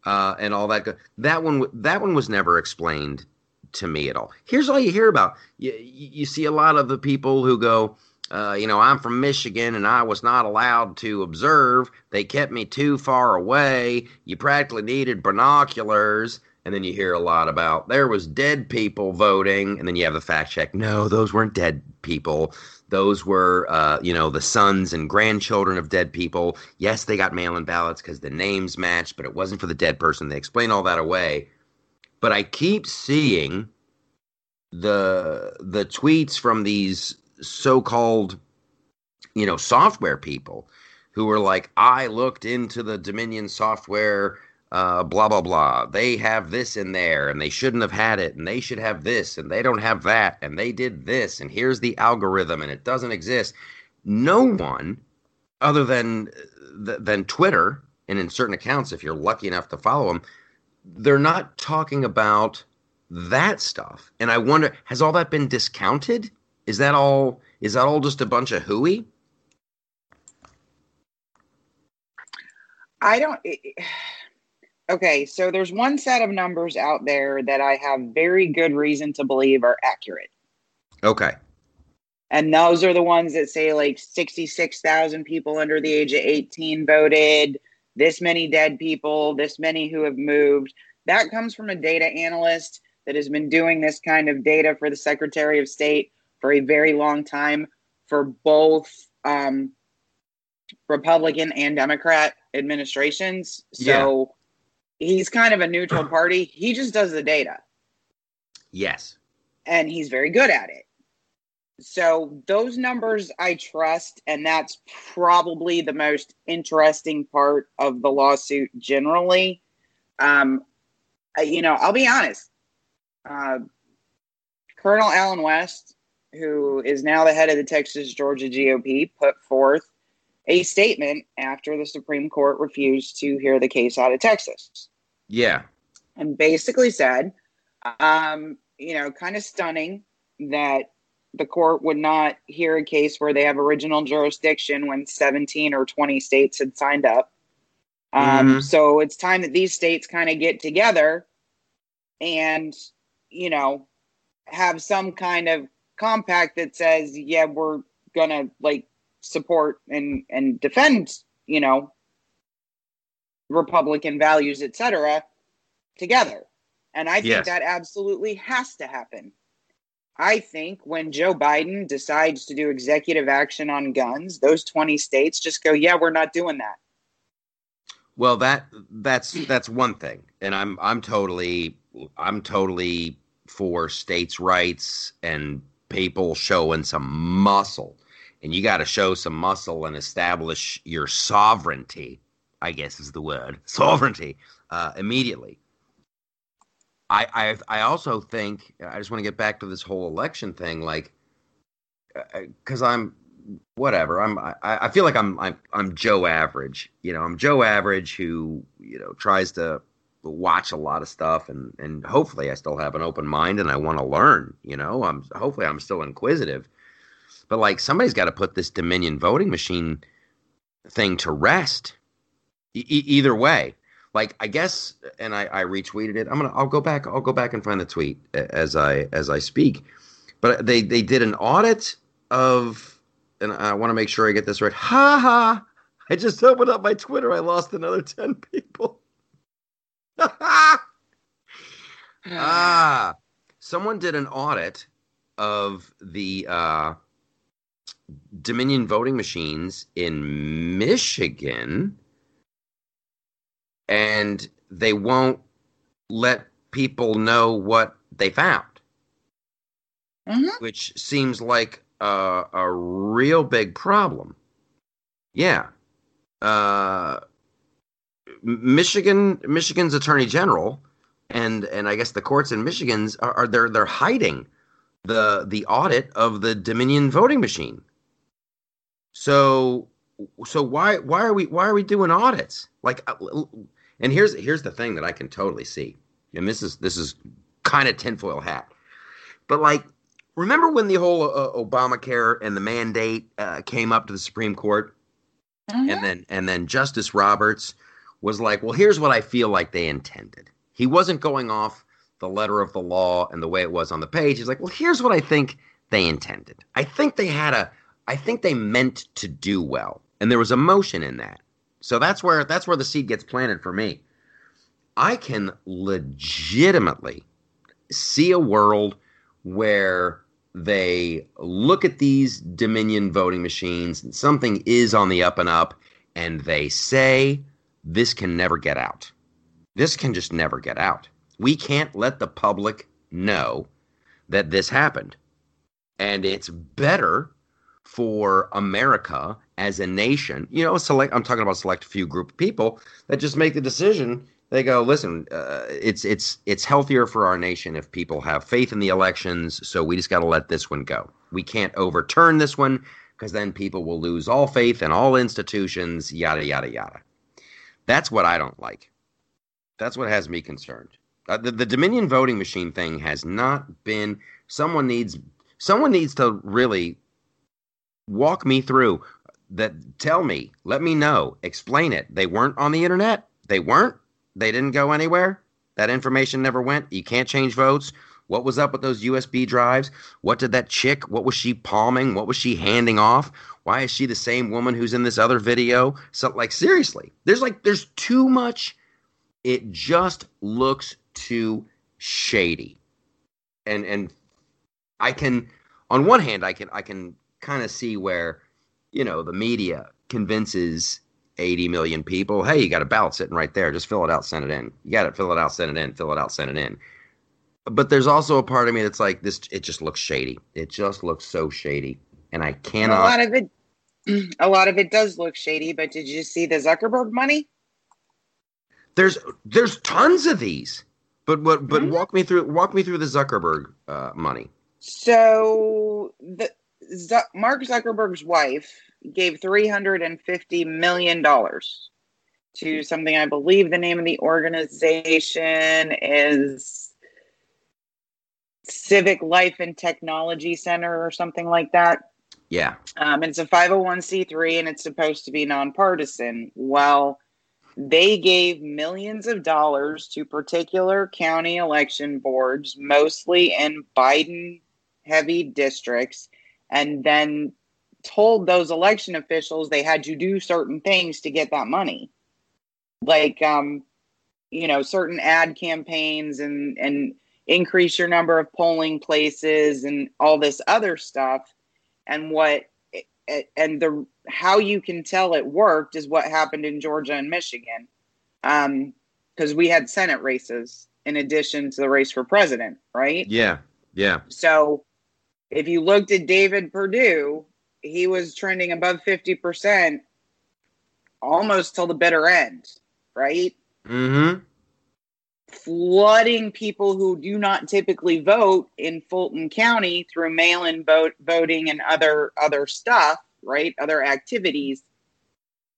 Uh, and all that. That one, that one was never explained to me at all. Here's all you hear about. You, you see a lot of the people who go, uh, you know, I'm from Michigan and I was not allowed to observe. They kept me too far away. You practically needed binoculars. And then you hear a lot about there was dead people voting, and then you have the fact check. No, those weren't dead people. Those were, uh, you know, the sons and grandchildren of dead people. Yes, they got mail-in ballots because the names matched, but it wasn't for the dead person. They explain all that away. But I keep seeing the the tweets from these so-called, you know, software people who were like, I looked into the Dominion software uh, blah blah blah. They have this in there, and they shouldn't have had it, and they should have this, and they don't have that, and they did this, and here's the algorithm, and it doesn't exist. No one, other than than Twitter, and in certain accounts, if you're lucky enough to follow them, they're not talking about that stuff. And I wonder, has all that been discounted? Is that all? Is that all just a bunch of hooey? I don't. It, Okay, so there's one set of numbers out there that I have very good reason to believe are accurate. Okay. And those are the ones that say like 66,000 people under the age of 18 voted, this many dead people, this many who have moved. That comes from a data analyst that has been doing this kind of data for the Secretary of State for a very long time for both um, Republican and Democrat administrations. So he's kind of a neutral party. He just does the data. Yes. And he's very good at it. So those numbers I trust, and that's probably the most interesting part of the lawsuit generally. Um, you know, I'll be honest. Uh, Colonel Allen West, who is now the head of the Texas Georgia GOP, put forth a statement after the Supreme Court refused to hear the case out of Texas. Yeah. And basically said, um, you know, kind of stunning that the court would not hear a case where they have original jurisdiction when 17 or 20 states had signed up. Um, mm-hmm. So it's time that these states kind of get together and, you know, have some kind of compact that says, yeah, we're going to like support and and defend you know republican values etc together. And i think yes. that absolutely has to happen. I think when joe biden decides to do executive action on guns those 20 states just go yeah we're not doing that. Well that that's that's one thing. And i'm i'm totally i'm totally for states rights and people showing some muscle and you got to show some muscle and establish your sovereignty. I guess is the word sovereignty uh, immediately. I, I I also think I just want to get back to this whole election thing, like, because uh, I'm whatever. I'm I, I feel like I'm I'm I'm Joe Average. You know, I'm Joe Average who you know tries to watch a lot of stuff and and hopefully I still have an open mind and I want to learn. You know, I'm hopefully I'm still inquisitive. But like somebody's got to put this Dominion voting machine thing to rest. E- either way, like I guess, and I, I retweeted it. I'm gonna I'll go back I'll go back and find the tweet as I as I speak. But they they did an audit of, and I want to make sure I get this right. Ha ha! I just opened up my Twitter. I lost another ten people. ah, someone did an audit of the uh, Dominion voting machines in Michigan, and they won't let people know what they found, mm-hmm. which seems like a, a real big problem. Yeah. Uh, Michigan, Michigan's attorney general, and and I guess the courts in Michigan's are, are they're they're hiding the the audit of the Dominion voting machine. So so why why are we why are we doing audits? Like uh, and here's here's the thing that I can totally see. And this is this is kind of tinfoil hat. But like remember when the whole uh, Obamacare and the mandate uh, came up to the Supreme Court Mhm. and then and then Justice Roberts was like, "Well, here's what I feel like they intended." He wasn't going off the letter of the law and the way it was on the page. He's like, "Well, here's what I think they intended. I think they had a I think they meant to do well, and there was emotion in that. So that's where that's where the seed gets planted for me. I can legitimately see a world where they look at these Dominion voting machines and something is on the up and up, and they say, This can never get out. This can just never get out. We can't let the public know that this happened. And it's better for America as a nation. You know, select. I'm talking about a select few group of people that just make the decision. They go, listen, uh, it's it's it's healthier for our nation if people have faith in the elections. So we just got to let this one go. We can't overturn this one because then people will lose all faith in all institutions. Yada yada yada. That's what I don't like. That's what has me concerned. Uh, the, the Dominion voting machine thing has not been. Someone needs someone needs to really walk me through that. Tell me, let me know, explain it. They weren't on the internet. They weren't. They didn't go anywhere. That information never went. You can't change votes. What was up with those USB drives? What did that chick? What was she palming? What was she handing off? Why is she the same woman who's in this other video? So like seriously, there's like there's too much. It just looks too shady. And and I can on one hand I can I can kind of see where you know the media convinces 80 million people hey you got a ballot sitting right there just fill it out send it in you got it fill it out send it in fill it out send it in but there's also a part of me that's like this it just looks shady it just looks so shady and i cannot. a lot of it, a lot of it does look shady. But did you see the Zuckerberg money? there's there's tons of these but what but Mhm. walk me through walk me through the zuckerberg uh, money So the Z- Mark Zuckerberg's wife gave three hundred and fifty million dollars to something. I believe the name of the organization is Civic Life and Technology Center or something like that. yeah Um, and it's a 501c3 and it's supposed to be nonpartisan. Well, they gave millions of dollars to particular county election boards, mostly in Biden heavy districts, and then told those election officials they had to do certain things to get that money. Like, um, you know, certain ad campaigns and, and increase your number of polling places and all this other stuff and what and the how you can tell it worked is what happened in Georgia and Michigan, Um, because we had Senate races in addition to the race for president, right? yeah yeah So if you looked at David Perdue, he was trending above fifty percent almost till the bitter end, right? mm-hmm flooding people who do not typically vote in Fulton County through mail-in vote voting and other other stuff, right? Other activities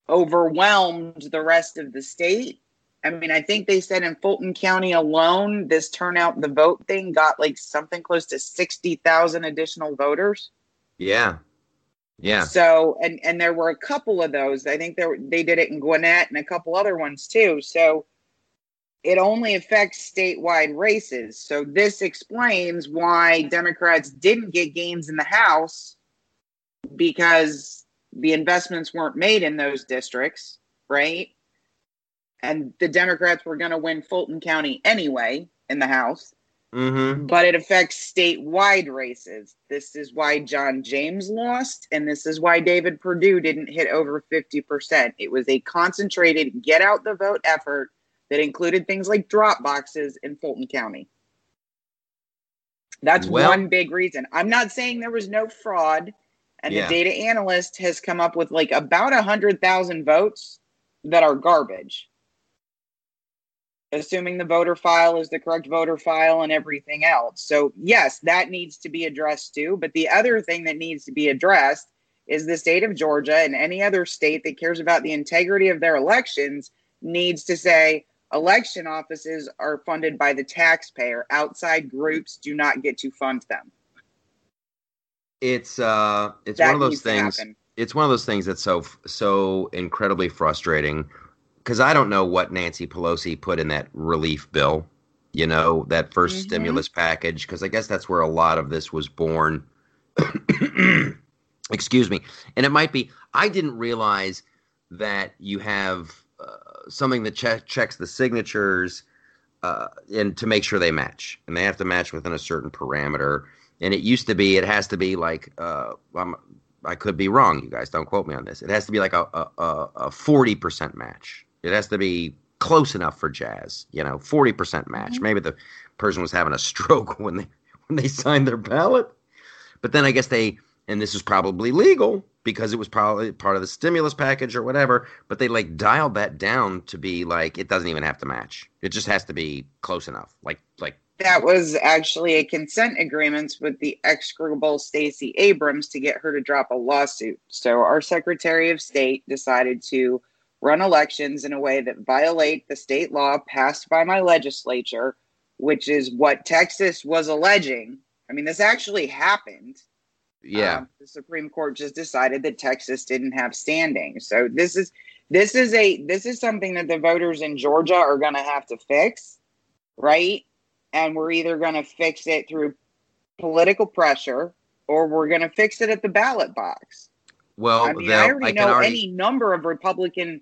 overwhelmed the rest of the state. I mean, I think they said in Fulton County alone, this turnout the vote thing got like something close to 60,000 additional voters. yeah yeah So, and and there were a couple of those. I think there they did it in Gwinnett and a couple other ones too. So, it only affects statewide races. So this explains why Democrats didn't get gains in the House because the investments weren't made in those districts, right? And the Democrats were going to win Fulton County anyway in the House mm-hmm but it affects statewide races. This is why John James lost, and this is why David Perdue didn't hit over 50%. It was a concentrated get out the vote effort that included things like drop boxes in Fulton County. That's Well- one big reason. I'm not saying there was no fraud, and Yeah. the data analyst has come up with like about a 100,000 votes that are garbage assuming the voter file is the correct voter file and everything else. So, yes, that needs to be addressed too. But the other thing that needs to be addressed is the state of Georgia and any other state that cares about the integrity of their elections needs to say election offices are funded by the taxpayer. Outside groups do not get to fund them. it's uh it's that one of those things it's one of those things that's so so incredibly frustrating because I don't know what Nancy Pelosi put in that relief bill, you know, that 1st Mhm. stimulus package, because I guess that's where a lot of this was born. Excuse me. And it might be, I didn't realize that you have something that che- checks the signatures uh, and to make sure they match. And they have to match within a certain parameter. And it used to be, it has to be like, uh, I could be wrong. You guys don't quote me on this. It has to be like a a, a, a 40% match. It has to be close enough for jazz, you know, 40% match. Maybe the person was having a stroke when they when they signed their ballot. But then I guess they and this is probably legal because it was probably part of the stimulus package or whatever, but they like dialed that down to be like it doesn't even have to match. It just has to be close enough. Like like That was actually a consent agreement with the execrable Stacey Abrams to get her to drop a lawsuit. So our Secretary of State decided to run elections in a way that violate the state law passed by my legislature, which is what Texas was alleging. I mean, this actually happened. Yeah. Um, the Supreme Court just decided that Texas didn't have standing. So this is this is a this is something that the voters in Georgia are going to have to fix, right? And we're either going to fix it through political pressure or we're going to fix it at the ballot box. well, I mean, I already I know already any number of Republican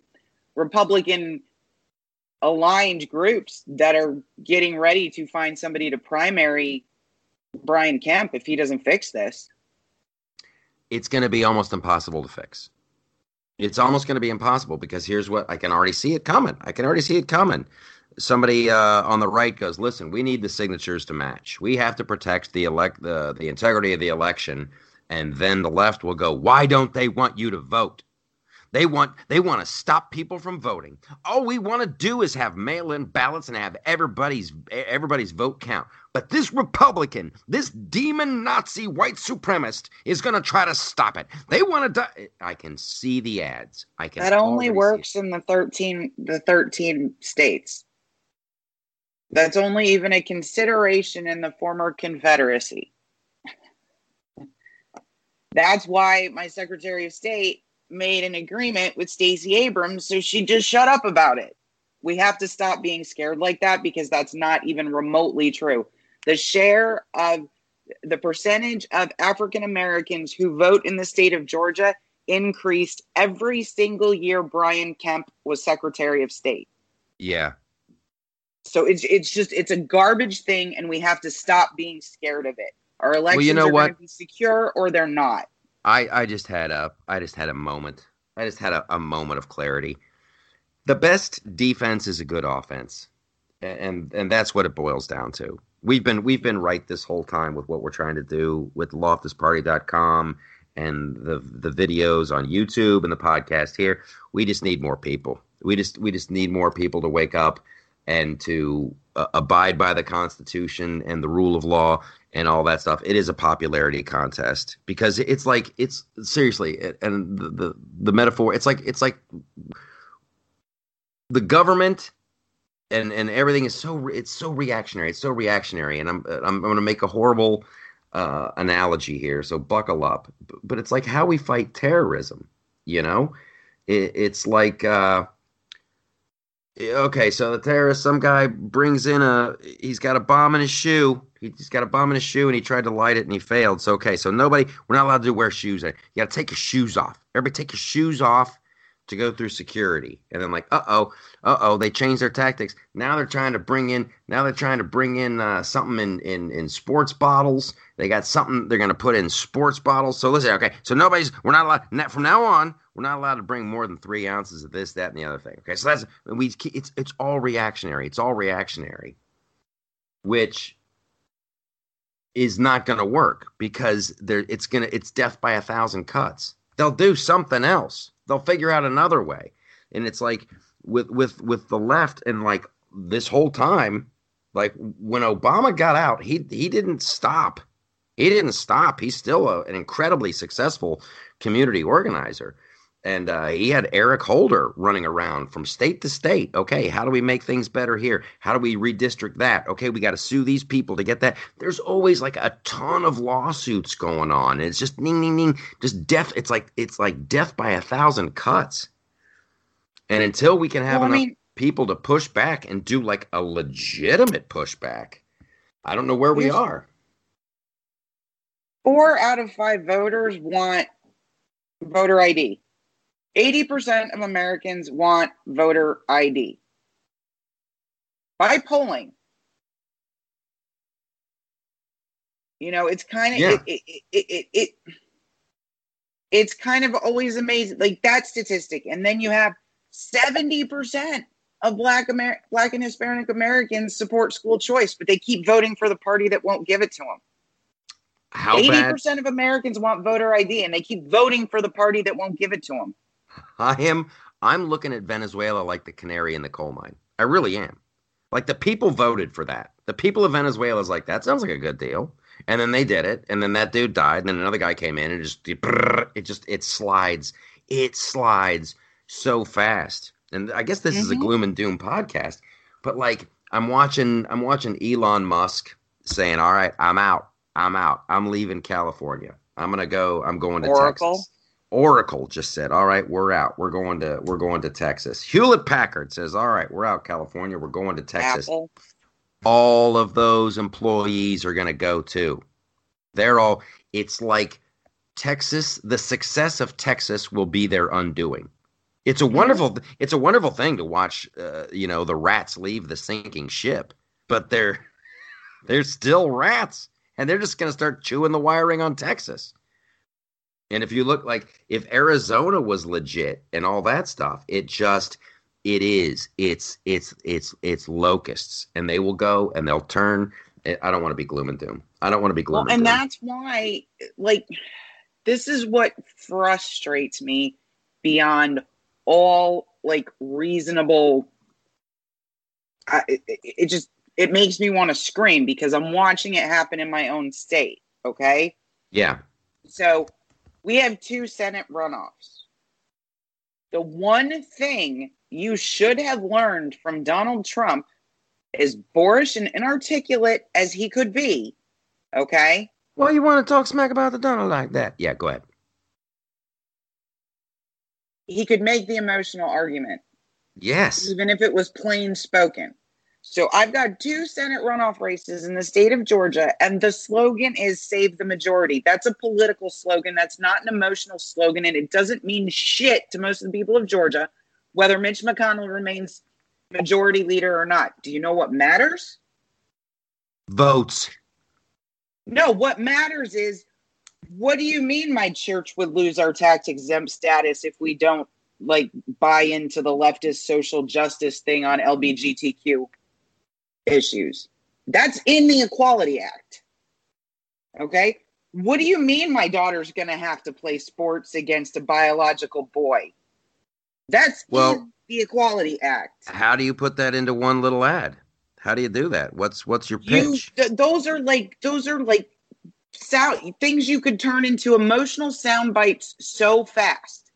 Republican aligned groups that are getting ready to find somebody to primary Brian Kemp if he doesn't fix this. It's going to be almost impossible to fix. It's almost going to be impossible because here's what I can already see it coming. I can already see it coming. Somebody uh, on the right goes, "Listen, we need the signatures to match. We have to protect the elect the the integrity of the election." And then the left will go, "Why don't they want you to vote? They want they want to stop people from voting. All we want to do is have mail-in ballots and have everybody's everybody's vote count. But this Republican, this demon Nazi white supremacist, is going to try to stop it. They want to. Die. I can see the ads. I can. That only works in the 13 the 13 states. That's only even a consideration in the former Confederacy. That's why my Secretary of State made an agreement with Stacey Abrams so she just shut up about it. We have to stop being scared like that because that's not even remotely true. The share of the percentage of African Americans who vote in the state of Georgia increased every single year Brian Kemp was Secretary of State. Yeah, So it's it's just it's a garbage thing, and we have to stop being scared of it. Our elections you know are what? going to be secure, or they're not. I I just had a I just had a moment. I just had a, a moment of clarity. The best defense is a good offense, and and that's what it boils down to. We've been we've been right this whole time with what we're trying to do with loftusparty.com and the the videos on YouTube and the podcast here. We just need more people. We just we just need more people to wake up and to uh, abide by the Constitution and the rule of law and all that stuff. It is a popularity contest because it's like it's seriously and the, the the metaphor. It's like it's like the government and and everything is so it's so reactionary. It's so reactionary, and I'm I'm, I'm going to make a horrible uh, analogy here. So buckle up. But it's like how we fight terrorism. You know, it, it's like. Uh, Okay, so the terrorist, some guy brings in a, he's got a bomb in his shoe. He's got a bomb in his shoe and he tried to light it and he failed. So, okay, so nobody, we're not allowed to wear shoes. You got to take your shoes off. Everybody take your shoes off to go through security. And then, like, uh oh, uh oh, they changed their tactics. Now they're trying to bring in, now they're trying to bring in uh, something in, in, in sports bottles. They got something they're going to put in sports bottles. So, listen, okay, so nobody's, we're not allowed, from now on, we're not allowed to bring more than three ounces of this, that, and the other thing. Okay, so that's we. It's it's all reactionary. It's all reactionary, which is not going to work because there. It's gonna. It's death by a thousand cuts. They'll do something else. They'll figure out another way, and it's like with with with the left and like this whole time, like when Obama got out, he he didn't stop. He didn't stop. He's still a, an incredibly successful community organizer and uh, he had Eric Holder running around from state to state. Okay, how do we make things better here? How do we redistrict that? Okay, we got to sue these people to get that. There's always like a ton of lawsuits going on. And it's just ning ning ning, just death. It's like it's like death by a thousand cuts. And until we can have Well, I enough mean- people to push back and do like a legitimate pushback, I don't know where we are. Four out of five voters want voter ID. 80% of Americans want voter ID. By polling. You know, it's kind of Yeah. it, it, it, it, it it's kind of always amazing like that statistic and then you have 70% of black Amer- black and Hispanic Americans support school choice but they keep voting for the party that won't give it to them. How Eighty bad? percent of Americans want voter ID, and they keep voting for the party that won't give it to them. I am. I'm looking at Venezuela like the canary in the coal mine. I really am. Like the people voted for that. The people of Venezuela is like that sounds like a good deal, and then they did it, and then that dude died, and then another guy came in, and just it just it slides, it slides so fast. And I guess this is a Mhm. gloom and doom podcast, but like I'm watching, I'm watching Elon Musk saying, "All right, I'm out, I'm out, I'm leaving California. I'm gonna go. I'm going to Oracle? Texas." Oracle just said, "All right, we're out. We're going to we're going to Texas." Hewlett Packard says, "All right, we're out California. We're going to Texas." Apple. All of those employees are going to go too. They're all it's like Texas, the success of Texas will be their undoing. It's a wonderful it's a wonderful thing to watch uh, you know, the rats leave the sinking ship, but they're they're still rats and they're just going to start chewing the wiring on Texas. And if you look like if Arizona was legit and all that stuff, it just it is. It's it's it's it's locusts, and they will go and they'll turn. Eh, I don't want to be gloom and doom. I don't want to be gloom Well, and and that's why, like, this is what frustrates me beyond all like reasonable. I, it, it it just it makes me want to scream because I'm watching it happen in my own state. Okay, yeah, so we have two Senate runoffs. The one thing you should have learned from Donald Trump is boorish and inarticulate as he could be. Okay. Why you want to talk smack about the Donald like that? Yeah, go ahead. He could make the emotional argument, Yes. even if it was plain spoken. So I've got two Senate runoff races in the state of Georgia, and the slogan is save the majority. That's a political slogan. That's not an emotional slogan, and it doesn't mean shit to most of the people of Georgia, whether Mitch McConnell remains majority leader or not. Do you know what matters? Votes. No, what matters is what do you mean my church would lose our tax exempt status if we don't like buy into the leftist social justice thing on LBGTQ issues? That's in the Equality Act. Okay? What do you mean my daughter's going to have to play sports against a biological boy? That's Well- in the Equality Act. How do you put that into one little ad? How do you do that? What's what's your you pitch? th- those are like those are like sound things you could turn into emotional sound bites so fast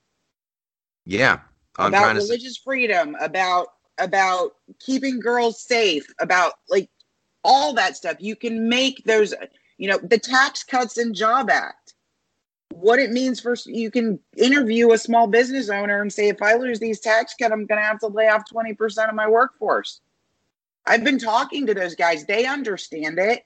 yeah, I'm about trying to. say- religious freedom about about keeping girls safe about like all that stuff. You can make those you know the tax cuts and job act. What it means for you can interview a small business owner and say if i lose these tax cuts i'm going to have to lay off 20% of my workforce. I've been talking to those guys. They understand it.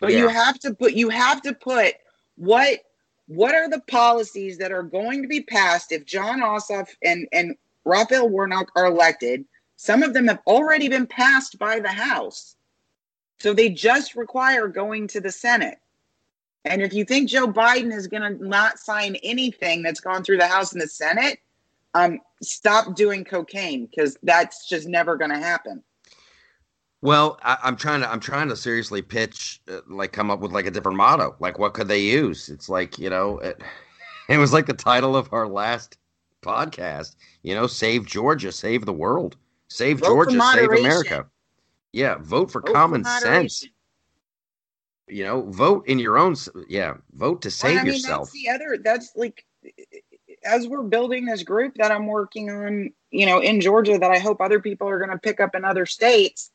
But you have to put you have to put what what are the policies that are going to be passed if Jon Ossoff and and Raphael Warnock are elected? Some of them have already been passed by the House. So they just require going to the Senate. And if you think Joe Biden is going to not sign anything that's gone through the House and the Senate, um, stop doing cocaine because that's just never going to happen. Well, I, I'm trying to I'm trying to seriously pitch, uh, like come up with like a different motto. Like, what could they use? It's like you know, it, it was like the title of our last podcast. You know, save Georgia, save the world, save Vote for Georgia, save. America. Yeah, vote for Vote common moderation. sense. You know, vote in your own. Yeah, vote to save I mean, yourself. That's the other. That's like, as we're building this group that I'm working on, you know, in Georgia that I hope other people are going to pick up in other states.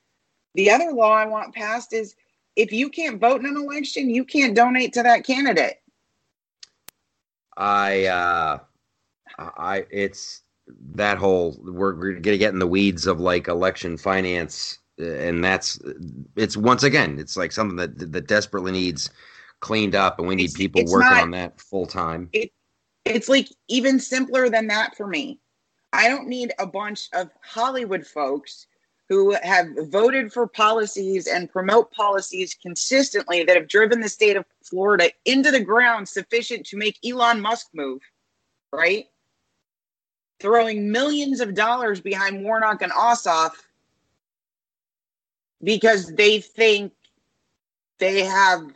The other law I want passed is if you can't vote in an election, you can't donate to that candidate. I uh I it's that whole we're, we're gonna get in the weeds of like election finance uh, and that's it's once again it's like something that that desperately needs cleaned up and we need It's- people it's working not- on that full time It it's like even simpler than that for me. I don't need a bunch of Hollywood folks who have voted for policies and promote policies consistently that have driven the state of Florida into the ground sufficient to make Elon Musk move, right? Throwing millions of dollars behind Warnock and Ossoff because they think they have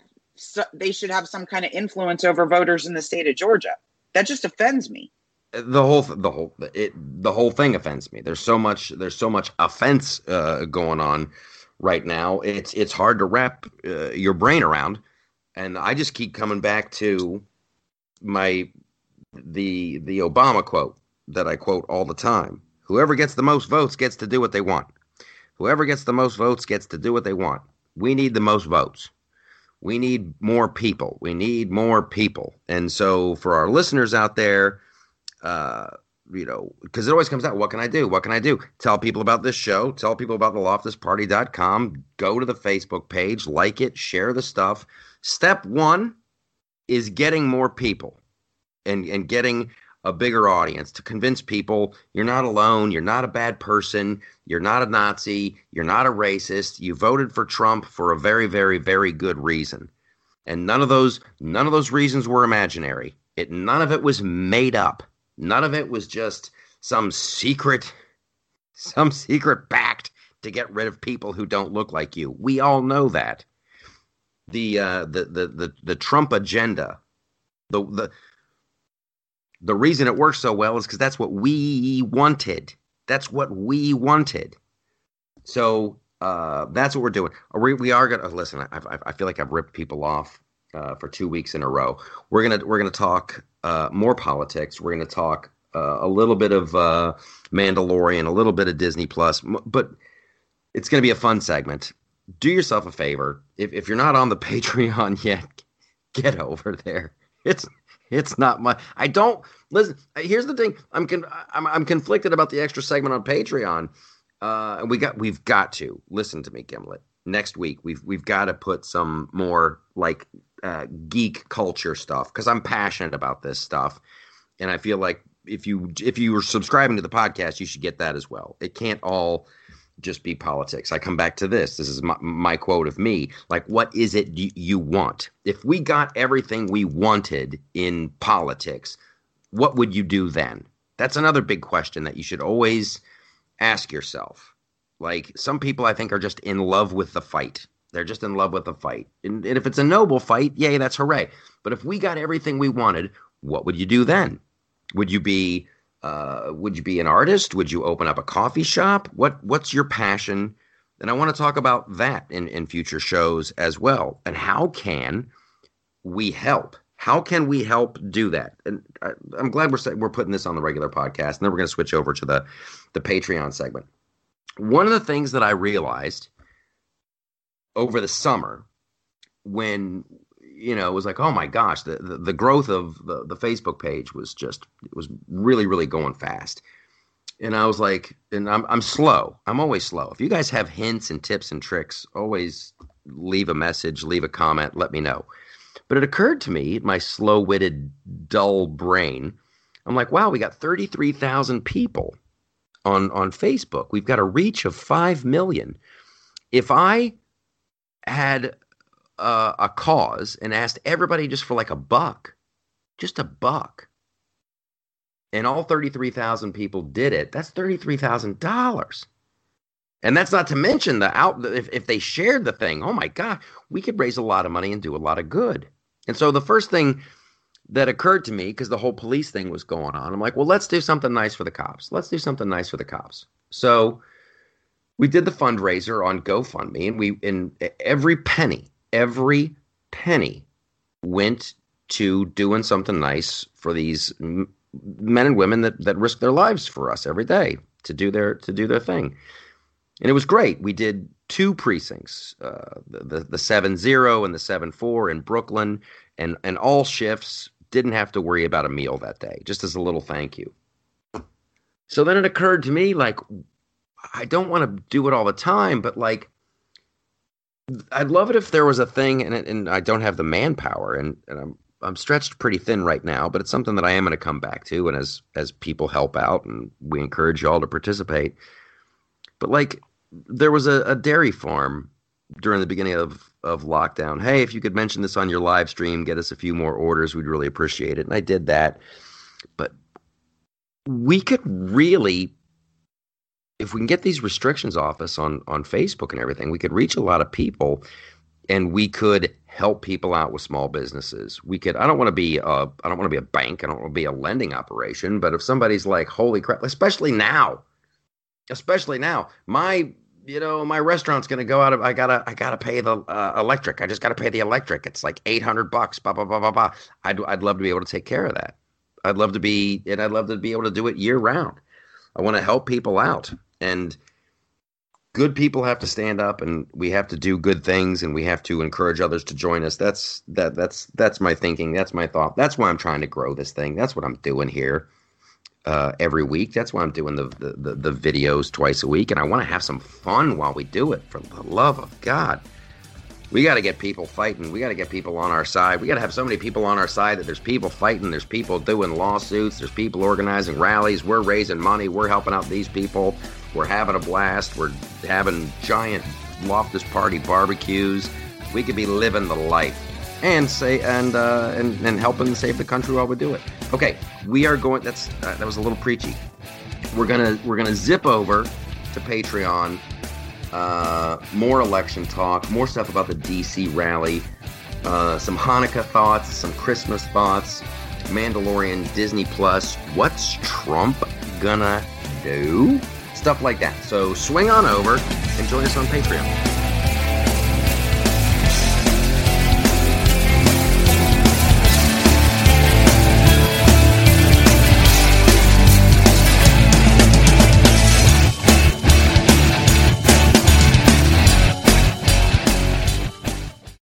they should have some kind of influence over voters in the state of Georgia. That just offends me. the whole the whole it the whole thing offends me there's so much there's so much offense uh, going on right now it's it's hard to wrap uh, your brain around and i just keep coming back to my the the obama quote that i quote all the time. Whoever gets the most votes gets to do what they want. Whoever gets the most votes gets to do what they want. We need the most votes. We need more people. We need more people. And so for our listeners out there uh, you know, because it always comes out, what can I do? What can I do? Tell people about this show, tell people about the loftusparty.com, go to the Facebook page, like it, share the stuff. Step one is getting more people and, and getting a bigger audience to convince people you're not alone, you're not a bad person, you're not a Nazi, you're not a racist, you voted for Trump for a very, very, very good reason. And none of those none of those reasons were imaginary. It none of it was made up. None of it was just some secret, some secret pact to get rid of people who don't look like you. We all know that. The uh, the, the the the Trump agenda, the the the reason it works so well is because that's what we wanted. That's what we wanted. So uh, that's what we're doing. We, we are gonna listen. I, I, I feel like I've ripped people off uh, for two weeks in a row. We're gonna we're gonna talk uh, more politics. We're gonna talk uh, a little bit of uh, Mandalorian, a little bit of Disney Plus, but it's gonna be a fun segment. Do yourself a favor if if you're not on the Patreon yet, get over there. It's it's not my. I don't listen. Here's the thing. I'm con- I'm I'm conflicted about the extra segment on Patreon. Uh, and we got we've got to listen to me, Gimlet. Next week we've we've got to put some more like uh, geek culture stuff because I'm passionate about this stuff, and I feel like if you if you were subscribing to the podcast, you should get that as well. It can't all just be politics. I come back to this. This is my, my quote of me. Like, what is it you, want? If we got everything we wanted in politics, what would you do then? That's another big question that you should always ask yourself. Like, some people I think are just in love with the fight. They're just in love with the fight. And, and if it's a noble fight, yay, that's hooray. But if we got everything we wanted, what would you do then? Would you be uh, would you be an artist? Would you open up a coffee shop? What What's your passion? And I want to talk about that in, in future shows as well. And how can we help? How can we help do that? And I, I'm glad we're we're putting this on the regular podcast, and then we're going to switch over to the the Patreon segment. One of the things that I realized over the summer when you know, it was like, oh my gosh, the, the, the growth of the, the Facebook page was just, it was really, really going fast. And I was like, and I'm, I'm slow. I'm always slow. If you guys have hints and tips and tricks, always leave a message, leave a comment, let me know. But it occurred to me, my slow witted, dull brain, I'm like, wow, we got 33,000 people on, on Facebook. We've got a reach of 5 million. If I had uh, a cause and asked everybody just for like a buck, just a buck, and all 33,000 people did it, that's $33,000. And that's not to mention the out if, if they shared the thing, oh my God, we could raise a lot of money and do a lot of good. And so the first thing that occurred to me, because the whole police thing was going on, I'm like, well, let's do something nice for the cops. Let's do something nice for the cops. So we did the fundraiser on GoFundMe, and we in every penny every penny went to doing something nice for these men and women that that risk their lives for us every day to do their to do their thing, and it was great. We did two precincts, uh, the the seven zero and the seven four in Brooklyn, and and all shifts didn't have to worry about a meal that day, just as a little thank you. So then it occurred to me, like, I don't want to do it all the time, but like, I'd love it if there was a thing, and and I don't have the manpower, and, and I'm I'm stretched pretty thin right now, but it's something that I am going to come back to, and as as people help out, and we encourage y'all to participate. But like, there was a, a dairy farm during the beginning of of lockdown. Hey, if you could mention this on your live stream, get us a few more orders, we'd really appreciate it. And I did that. But we could really if we can get these restrictions off us on on Facebook and everything, we could reach a lot of people and we could help people out with small businesses. We could I don't want to be a I don't want to be a bank, I don't want to be a lending operation, but if somebody's like, "Holy crap, especially now. Especially now. My you know, my restaurant's going to go out of I got to I got to pay the uh, electric. I just got to pay the electric. It's like 800 bucks, blah blah blah blah blah. I'd I'd love to be able to take care of that. I'd love to be and I'd love to be able to do it year round. I want to help people out and good people have to stand up and we have to do good things and we have to encourage others to join us. That's that that's that's my thinking. That's my thought. That's why i'm trying to grow this thing. That's what i'm doing here uh, every week. That's why i'm doing the, the, the, the videos twice a week. And i want to have some fun while we do it for the love of god we got to get people fighting. We got to get people on our side. We got to have so many people on our side that there's people fighting. There's people doing lawsuits. There's people organizing rallies. We're raising money. We're helping out these people. We're having a blast. We're having giant Loftus party barbecues. We could be living the life and say and uh, and and helping save the country while we do it. Okay, we are going. That's uh, that was a little preachy. We're gonna we're gonna zip over to Patreon. Uh, more election talk, more stuff about the DC rally, uh, some Hanukkah thoughts, some Christmas thoughts, Mandalorian, Disney Plus. What's Trump gonna do? stuff like that. So swing on over and join us on Patreon.